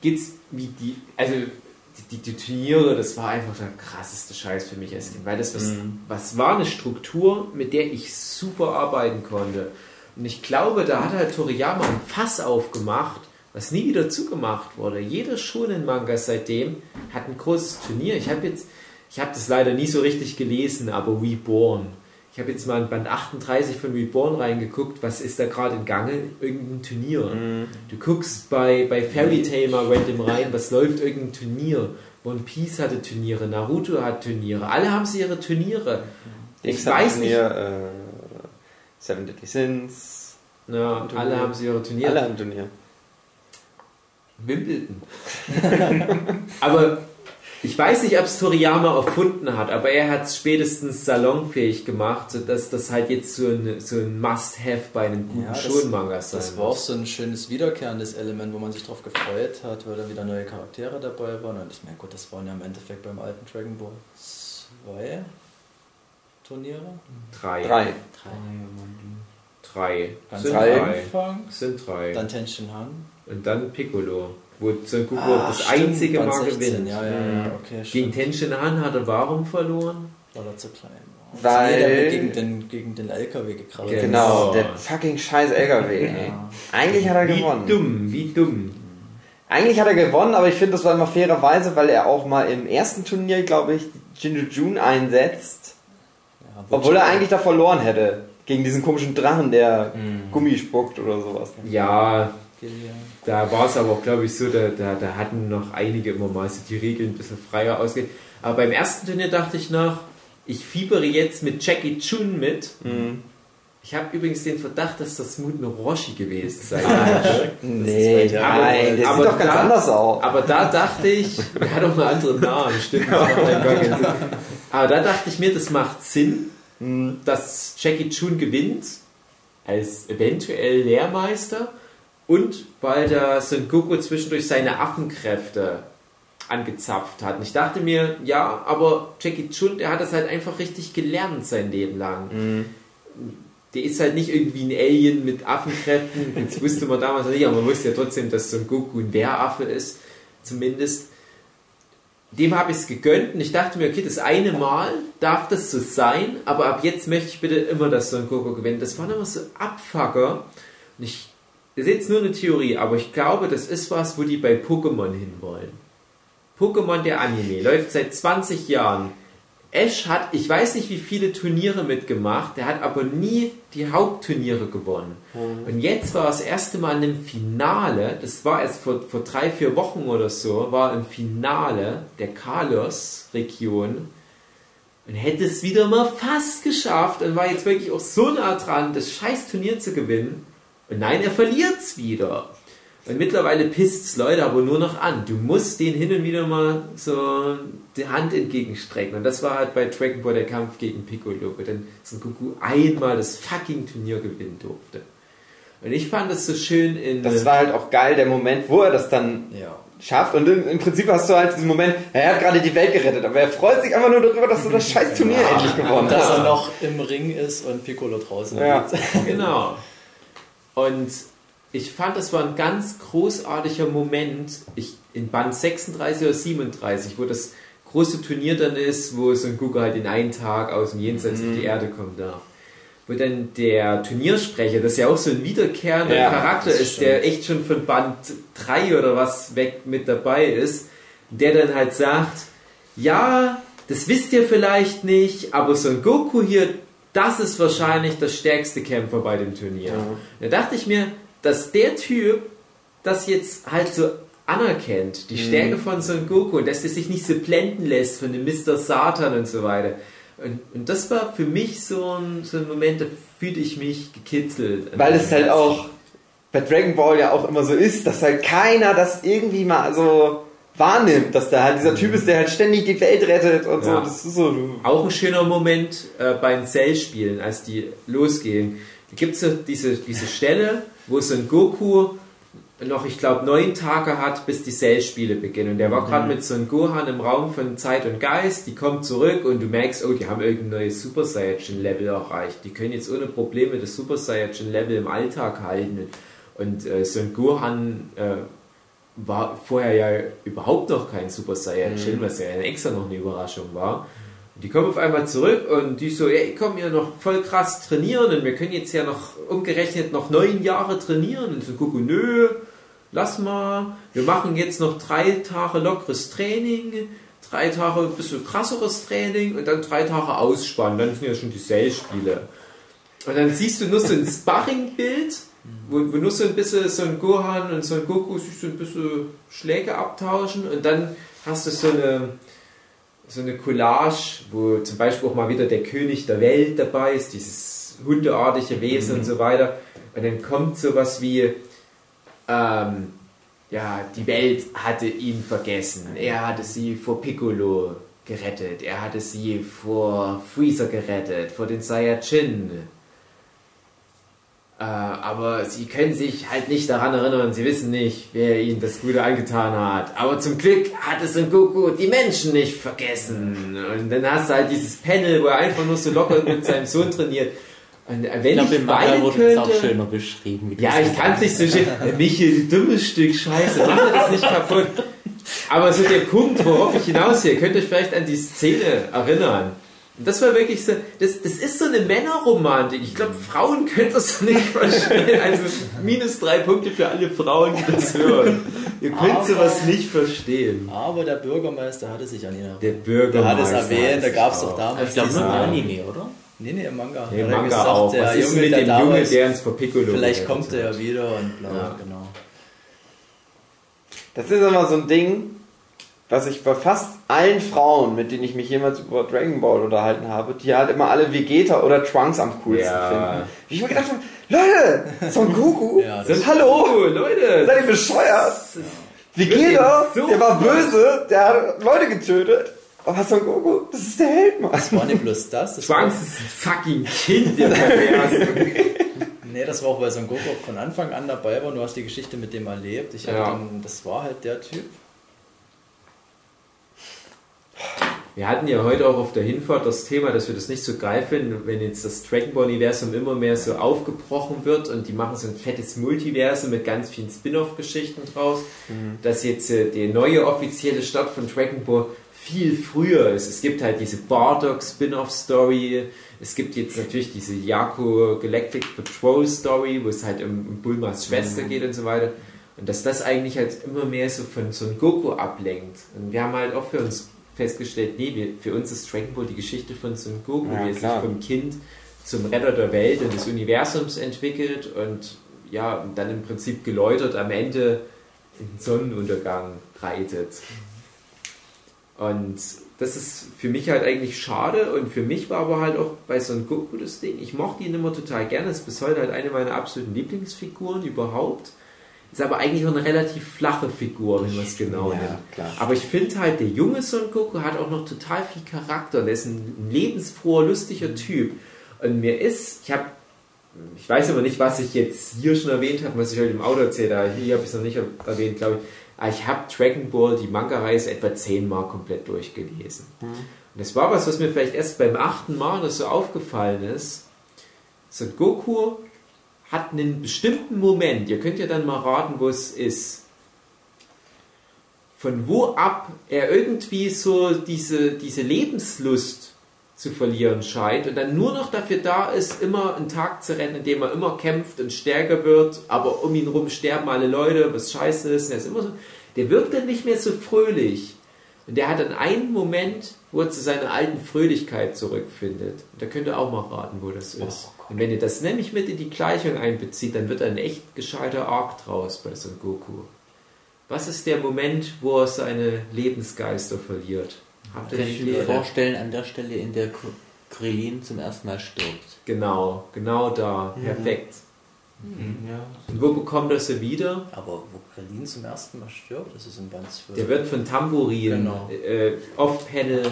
geht's wie die, also die, die, die Turniere, das war einfach der krasseste Scheiß für mich als Kind, weil das was, was war eine Struktur, mit der ich super arbeiten konnte. Und ich glaube, da hat halt Toriyama ein Fass aufgemacht, was nie wieder zugemacht wurde. Jeder Shonen-Manga seitdem hat ein großes Turnier. Ich habe jetzt, ich habe das leider nie so richtig gelesen, aber Reborn. Ich habe jetzt mal in Band 38 von Reborn reingeguckt, was ist da gerade in Gange? Irgendein Turnier. Du guckst bei, bei Fairy Tail mal random rein, was läuft irgendein Turnier. One Piece hatte Turniere, Naruto hat Turniere, alle haben sie ihre Turniere. Ich hat weiß nicht. Turnier, äh, Seven Deadly Sins, Ja, alle haben sie ihre Turniere. alle haben Turnier. Wimbledon. aber ich weiß nicht, ob es Toriyama erfunden hat, aber er hat es spätestens salonfähig gemacht, sodass das halt jetzt so ein, so ein Must-Have bei einem guten Ja, Shonen-Manga sein Das war auch so ein schönes wiederkehrendes Element, wo man sich drauf gefreut hat, weil da wieder neue Charaktere dabei waren. Und ich meine, gut, das waren ja im Endeffekt beim alten Dragon Ball zwei Turniere. Drei. Drei. Drei. Ganz Sind am drei. Anfang, Sind drei. dann Tenshin Han. Und dann Piccolo, wo Son Goku Ah, das stimmt, einzige Mal 16, gewinnt. Ja, ja, ja, Mhm. okay. Gegen. Tenshin Han hat er warum verloren? Weil er zu klein war. Weil- Nee, der hat gegen den, gegen den LKW gekrabbelt. Genau. Genau, der fucking scheiß LKW. ey. Eigentlich hat er Wie gewonnen. dumm, wie dumm. Eigentlich hat er gewonnen, aber ich finde, das war immer fairerweise, weil er auch mal im ersten Turnier, glaube ich, Jinju Jun einsetzt, Ja, obwohl er eigentlich da verloren hätte. Gegen diesen komischen Drachen, der Gummi spuckt oder sowas. Ja, Gillian. da war es aber auch, glaube ich, so, da, da, da hatten noch einige immer mal so die Regeln ein bisschen freier ausgehen. Aber beim ersten Turnier dachte ich noch, ich fiebere jetzt mit Jackie Chun mit. Ich habe übrigens den Verdacht, dass das Muten Roshi gewesen sein könnte. Nee, nein, der aber sieht doch ganz da- anders aus. Aber da dachte ich, der hat auch einen anderen Namen, stimmt. das. Aber da dachte ich mir, das macht Sinn, dass Jackie Chun gewinnt, als eventuell Lehrmeister und weil der Son Goku zwischendurch seine Affenkräfte angezapft hat. Und ich dachte mir, ja, aber Jackie Chun, der hat das halt einfach richtig gelernt sein Leben lang. Der ist halt nicht irgendwie ein Alien mit Affenkräften. Das wusste man damals nicht, aber man wusste ja trotzdem, dass Son Goku ein Bäraffe ist, zumindest. Dem habe ich es gegönnt und ich dachte mir, okay, das eine Mal darf das so sein, aber ab jetzt möchte ich bitte immer, dass Son Goku gewinnt. Das waren immer so Abfucker. Und ich, das ist jetzt nur eine Theorie, aber ich glaube, das ist was, wo die bei Pokémon hinwollen. Pokémon der Anime läuft seit 20 Jahren. Ash hat, ich weiß nicht wie viele Turniere mitgemacht, der hat aber nie die Hauptturniere gewonnen. Und jetzt war das erste Mal in einem Finale, das war erst vor, vor drei, vier Wochen oder so, war im Finale der Kalos-Region und hätte es wieder mal fast geschafft und war jetzt wirklich auch so nah dran, das scheiß Turnier zu gewinnen. Und nein, er verliert es wieder. Und mittlerweile pisst es Leute aber nur noch an. Du musst den hin und wieder mal so die Hand entgegenstrecken. Und das war halt bei Dragon Ball der Kampf gegen Piccolo, wo dann Son Goku einmal das fucking Turnier gewinnen durfte. Und ich fand das so schön in. Das war halt auch geil, der Moment, wo er das dann Ja. schafft. Und im, im Prinzip hast du halt diesen Moment, er hat gerade die Welt gerettet, aber er freut sich einfach nur darüber, dass er das scheiß Turnier endlich gewonnen Dass hat. er noch im Ring ist und Piccolo draußen Ja. liegt. Genau. Und ich fand, das war ein ganz großartiger Moment ich, in Band 36 oder 37, wo das große Turnier dann ist, wo Son Goku halt in einen Tag aus dem Jenseits auf die Erde kommen darf. Wo dann der Turniersprecher, das ja auch so ein wiederkehrender Ja, Charakter ist, der echt schon von Band 3 oder was weg mit dabei ist, der dann halt sagt, ja, das wisst ihr vielleicht nicht, aber Son Goku hier, das ist wahrscheinlich der stärkste Kämpfer bei dem Turnier. Da dachte ich mir, dass der Typ das jetzt halt so anerkennt, die Stärke von Son Goku und dass er sich nicht so blenden lässt von dem Mr. Satan und so weiter. Und, und das war für mich so ein, so ein Moment, da fühlte ich mich gekitzelt. Weil es halt auch bei Dragon Ball ja auch immer so ist, dass halt keiner das irgendwie mal so wahrnimmt, dass da halt dieser Typ ist, der halt ständig die Welt rettet und so. Ja. Das ist so. Auch ein schöner Moment äh, bei den Cell-Spielen, als die losgehen. Da gibt es so diese, diese Stelle, wo Son Goku noch, ich glaube, neun Tage hat, bis die Cell-Spiele beginnen. Und der war gerade mit Son Gohan im Raum von Zeit und Geist. Die kommt zurück und du merkst, oh, die haben irgendein neues Super Saiyajin-Level erreicht. Die können jetzt ohne Probleme das Super Saiyajin-Level im Alltag halten. Und äh, Son Gohan äh, war vorher ja überhaupt noch kein Super Saiyajin, was ja extra noch eine Überraschung war. Und die kommen auf einmal zurück und die so, ey, komm ja noch voll krass trainieren und wir können jetzt ja noch umgerechnet noch neun Jahre trainieren. Und so gucken, nö, lass mal, wir machen jetzt noch drei Tage lockeres Training, drei Tage ein bisschen krasseres Training und dann drei Tage Ausspannen, dann sind ja schon die Cell-Spiele. Und dann siehst du nur so ein Sparring-Bild, wo, wo nur so ein bisschen so ein Gohan und so ein Goku sich so ein bisschen Schläge abtauschen und dann hast du so eine, so eine Collage, wo zum Beispiel auch mal wieder der König der Welt dabei ist, dieses hundeartige Wesen und so weiter. Und dann kommt sowas wie, ähm, ja, die Welt hatte ihn vergessen. Er hatte sie vor Piccolo gerettet. Er hatte sie vor Freezer gerettet, vor den Saiyajin. Äh, aber sie können sich halt nicht daran erinnern, sie wissen nicht, wer ihnen das Gute angetan hat. Aber zum Glück hat es Son Goku die Menschen nicht vergessen. Und dann hast du halt dieses Panel, wo er einfach nur so locker mit seinem Sohn trainiert. Und wenn Ich glaube, ich, weinen wurde das auch könnte, schöner beschrieben. wie ja, ich kann es nicht so schön. Äh, Michi, du dummes Stück Scheiße, mach mir das nicht kaputt. Aber so der Punkt, worauf ich hinaus hier, könnt ihr euch vielleicht an die Szene erinnern. Und das war wirklich so, das, das ist so eine Männerromantik. Ich glaube, Frauen können das nicht verstehen. Also minus drei Punkte für alle Frauen, die das hören. Ihr könnt Aber- sowas nicht verstehen. Aber der Bürgermeister hatte sich an ihn erinnert. Der Der Bürgermeister. hat es erwähnt, da gab es doch damals Ich glaube nur im Anime, oder? Nee, nee, im Manga. Nee, Hat er Manga gesagt, auch. Der Was ist Junge, mit der dem Junge, damals, der ins vor Piccolo Vielleicht kommt er ja wieder und bla, Ja. genau. Das ist immer so ein Ding, was ich bei fast allen Frauen, mit denen ich mich jemals über Dragon Ball unterhalten habe, die halt immer alle Vegeta oder Trunks am coolsten Ja. finden. Wie ich mir gedacht habe, Leute, Son Goku, Ja, das- hallo, Leute! seid ihr bescheuert? Vegeta, so der war böse, der hat Leute getötet. Aber Son Goku, das ist der Held, Mann. Das war nicht bloß das. das war, Trunks ist ein fucking Kind, der pervers. nee, das war auch, weil Son Goku von Anfang an dabei war und du hast die Geschichte mit dem erlebt. Ich hatte Ja. dann, das war halt der Typ. Wir hatten ja heute auch auf der Hinfahrt das Thema, dass wir das nicht so geil finden, wenn jetzt das Dragon Ball Universum immer mehr so aufgebrochen wird und die machen so ein fettes Multiversum mit ganz vielen Spin-off-Geschichten draus, dass jetzt äh, die neue offizielle Start von Dragon Ball viel früher ist. Es gibt halt diese Bardock Spin-off Story, es gibt jetzt natürlich diese Yako Galactic Patrol Story, wo es halt um, um Bulmas Schwester geht und so weiter. Und dass das eigentlich halt immer mehr so von Son Goku ablenkt. Und wir haben halt auch für uns festgestellt, nee, wir, für uns ist Dragon Ball die Geschichte von Son Goku, Ja, wie er sich vom Kind zum Retter der Welt und des Universums entwickelt und ja, und dann im Prinzip geläutert am Ende in den Sonnenuntergang reitet. Und das ist für mich halt eigentlich schade und für mich war aber halt auch bei Son Goku das Ding, ich mochte ihn immer total gerne, ist bis heute halt eine meiner absoluten Lieblingsfiguren überhaupt. Ist aber eigentlich auch eine relativ flache Figur, wenn man es genau Ja, nimmt. klar. Aber ich finde halt, der junge Son Goku hat auch noch total viel Charakter. Der ist ein lebensfroher, lustiger Typ. Und mir ist, ich habe, ich weiß aber nicht, was ich jetzt hier schon erwähnt habe, was ich heute im Auto erzählt habe. Hier habe ich es noch nicht erwähnt, glaube ich. Aber ich habe Dragon Ball, die Manga-Reise, etwa zehnmal komplett durchgelesen. Und das war was, was mir vielleicht erst beim achten Mal oder so aufgefallen ist. Son Goku hat einen bestimmten Moment, ihr könnt ja dann mal raten, wo es ist, von wo ab er irgendwie so diese, diese Lebenslust zu verlieren scheint und dann nur noch dafür da ist, immer einen Tag zu rennen, in dem er immer kämpft und stärker wird, aber um ihn rum sterben alle Leute, was scheiße ist. Und er ist immer so, der wirkt dann nicht mehr so fröhlich. Und der hat dann einen Moment, wo er zu seiner alten Fröhlichkeit zurückfindet. Und da könnt ihr auch mal raten, wo das ist. und wenn ihr das nämlich mit in die Gleichung einbezieht, dann wird ein echt gescheiter Arc draus bei Son Goku. Was ist der Moment, wo er seine Lebensgeister verliert? Habt ihr Kann ich mir vorstellen, an der Stelle, in der Krillin zum ersten Mal stirbt. Genau, genau da. Perfekt. Ja. Und wo bekommt er sie wieder? Aber wo Krillin zum ersten Mal stirbt, das ist in Band 12. Der wird von Tambourin, Genau. äh, Off-Panel.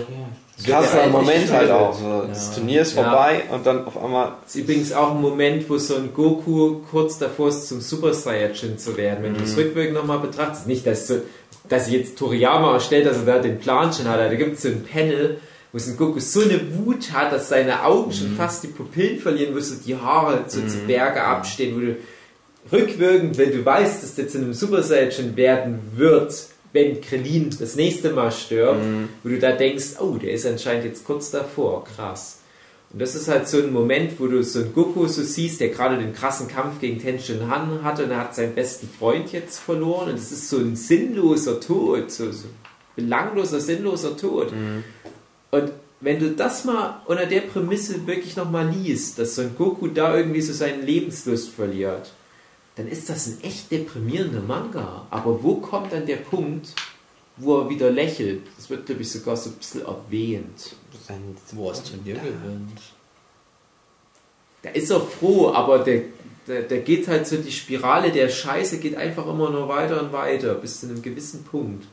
Krasser der Moment halt auch. So, Das Ja. Turnier ist Ja. vorbei und dann auf einmal. Das ist übrigens auch ein Moment, wo so ein Goku kurz davor ist, zum Super Saiyajin zu werden. Wenn du das rückwirkend nochmal betrachtest, nicht, dass, dass jetzt Toriyama erstellt, dass er da den Plan schon hat, aber da gibt es so ein Panel, wo Son Goku so eine Wut hat, dass seine Augen schon fast die Pupillen verlieren, wo so die Haare so zu Berge abstehen, wo du rückwirkend, wenn du weißt, dass der zu einem Super Saiyajin werden wird, wenn Krillin das nächste Mal stirbt, wo du da denkst, oh, der ist anscheinend jetzt kurz davor, krass. Und das ist halt so ein Moment, wo du so einen Goku so siehst, der gerade den krassen Kampf gegen Tenshin Han hatte und er hat seinen besten Freund jetzt verloren. Und es ist so ein sinnloser Tod, so, so belangloser, sinnloser Tod. Und wenn du das mal unter der Prämisse wirklich nochmal liest, dass so ein Goku da irgendwie so seine Lebenslust verliert, dann ist das ein echt deprimierender Manga. Aber wo kommt dann der Punkt, wo er wieder lächelt? Das wird, glaube ich, sogar so ein bisschen erwähnt. wo er das Turnier gewinnt. Da ist er froh, aber der, der, der geht halt so, die Spirale der Scheiße geht einfach immer nur weiter und weiter, bis zu einem gewissen Punkt.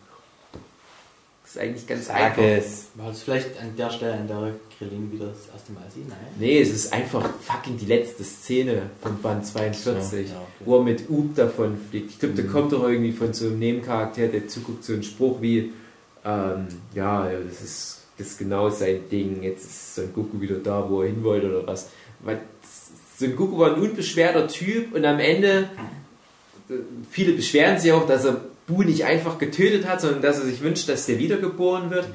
Das ist eigentlich ganz Sag einfach. es. War das vielleicht an der Stelle, an der Krillin wieder das erste Mal sieht? Nein. Nee, es ist einfach fucking die letzte Szene von Band 42, So, ja, okay. wo er mit Up davon fliegt. Ich glaube, da kommt doch irgendwie von so einem Nebencharakter, der zuguckt, so ein Spruch wie, ähm, ja, ja, das ist, das ist genau sein Ding, jetzt ist Son Goku wieder da, wo er hin wollte oder was. Weil Son Goku war ein unbeschwerter Typ und am Ende, äh, viele beschweren sich auch, dass er Bu nicht einfach getötet hat, sondern dass er sich wünscht, dass der wiedergeboren wird.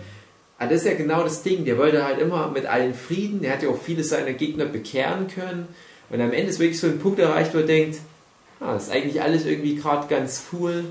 Aber das ist ja genau das Ding. Der wollte halt immer mit allen Frieden. Der hat ja auch viele seiner Gegner bekehren können. Und am Ende ist wirklich so ein Punkt erreicht, wo er denkt, ah, das ist eigentlich alles irgendwie gerade ganz cool.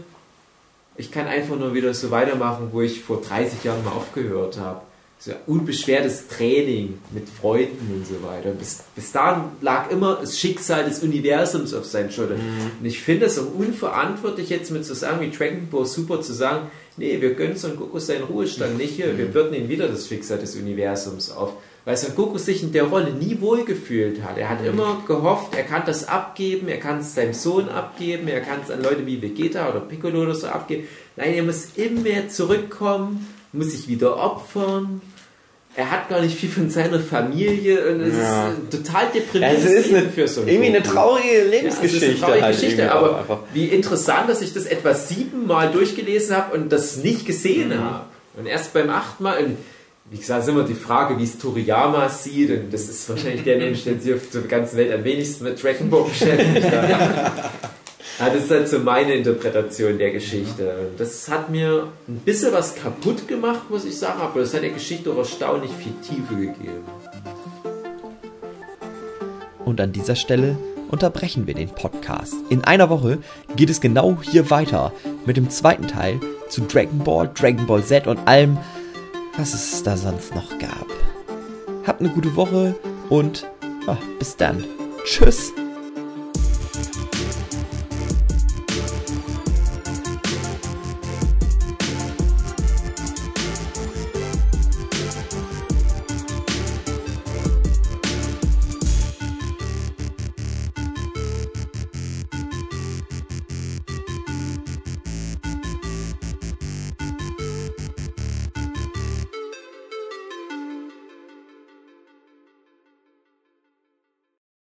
Ich kann einfach nur wieder so weitermachen, wo ich vor 30 Jahren mal aufgehört habe. So unbeschwertes Training mit Freunden und so weiter. Bis, bis dahin lag immer das Schicksal des Universums auf seinen Schultern. Und ich finde es auch unverantwortlich, jetzt mit so Sachen wie Dragon Ball Super zu sagen, nee, wir gönnen Son Goku seinen Ruhestand nicht hier, wir bürden ihm wieder das Schicksal des Universums auf. Weil Son Goku sich in der Rolle nie wohlgefühlt hat. Er hat immer gehofft, er kann das abgeben, er kann es seinem Sohn abgeben, er kann es an Leute wie Vegeta oder Piccolo oder so abgeben. Nein, er muss immer zurückkommen, muss sich wieder opfern. Er hat gar nicht viel von seiner Familie und es Ja. ist total deprimierendes Also es ist eine, für Son irgendwie eine Goku. traurige Ja, es ist Lebensgeschichte. eine traurige halt Geschichte, aber wie interessant, dass ich das etwa siebenmal durchgelesen habe und das nicht gesehen Mhm. habe. Und erst beim achten Mal, und wie gesagt, ist immer die Frage, wie es Toriyama sieht. Und das ist wahrscheinlich der Mensch, der sich auf der ganzen Welt am wenigsten mit Dragon Ball beschäftigt. Ja, das ist halt so meine Interpretation der Geschichte. Das hat mir ein bisschen was kaputt gemacht, muss ich sagen, aber es hat der Geschichte auch erstaunlich viel Tiefe gegeben. Und an dieser Stelle unterbrechen wir den Podcast. In einer Woche geht es genau hier weiter mit dem zweiten Teil zu Dragon Ball, Dragon Ball Z und allem, was es da sonst noch gab. Habt eine gute Woche und ja, bis dann. Tschüss.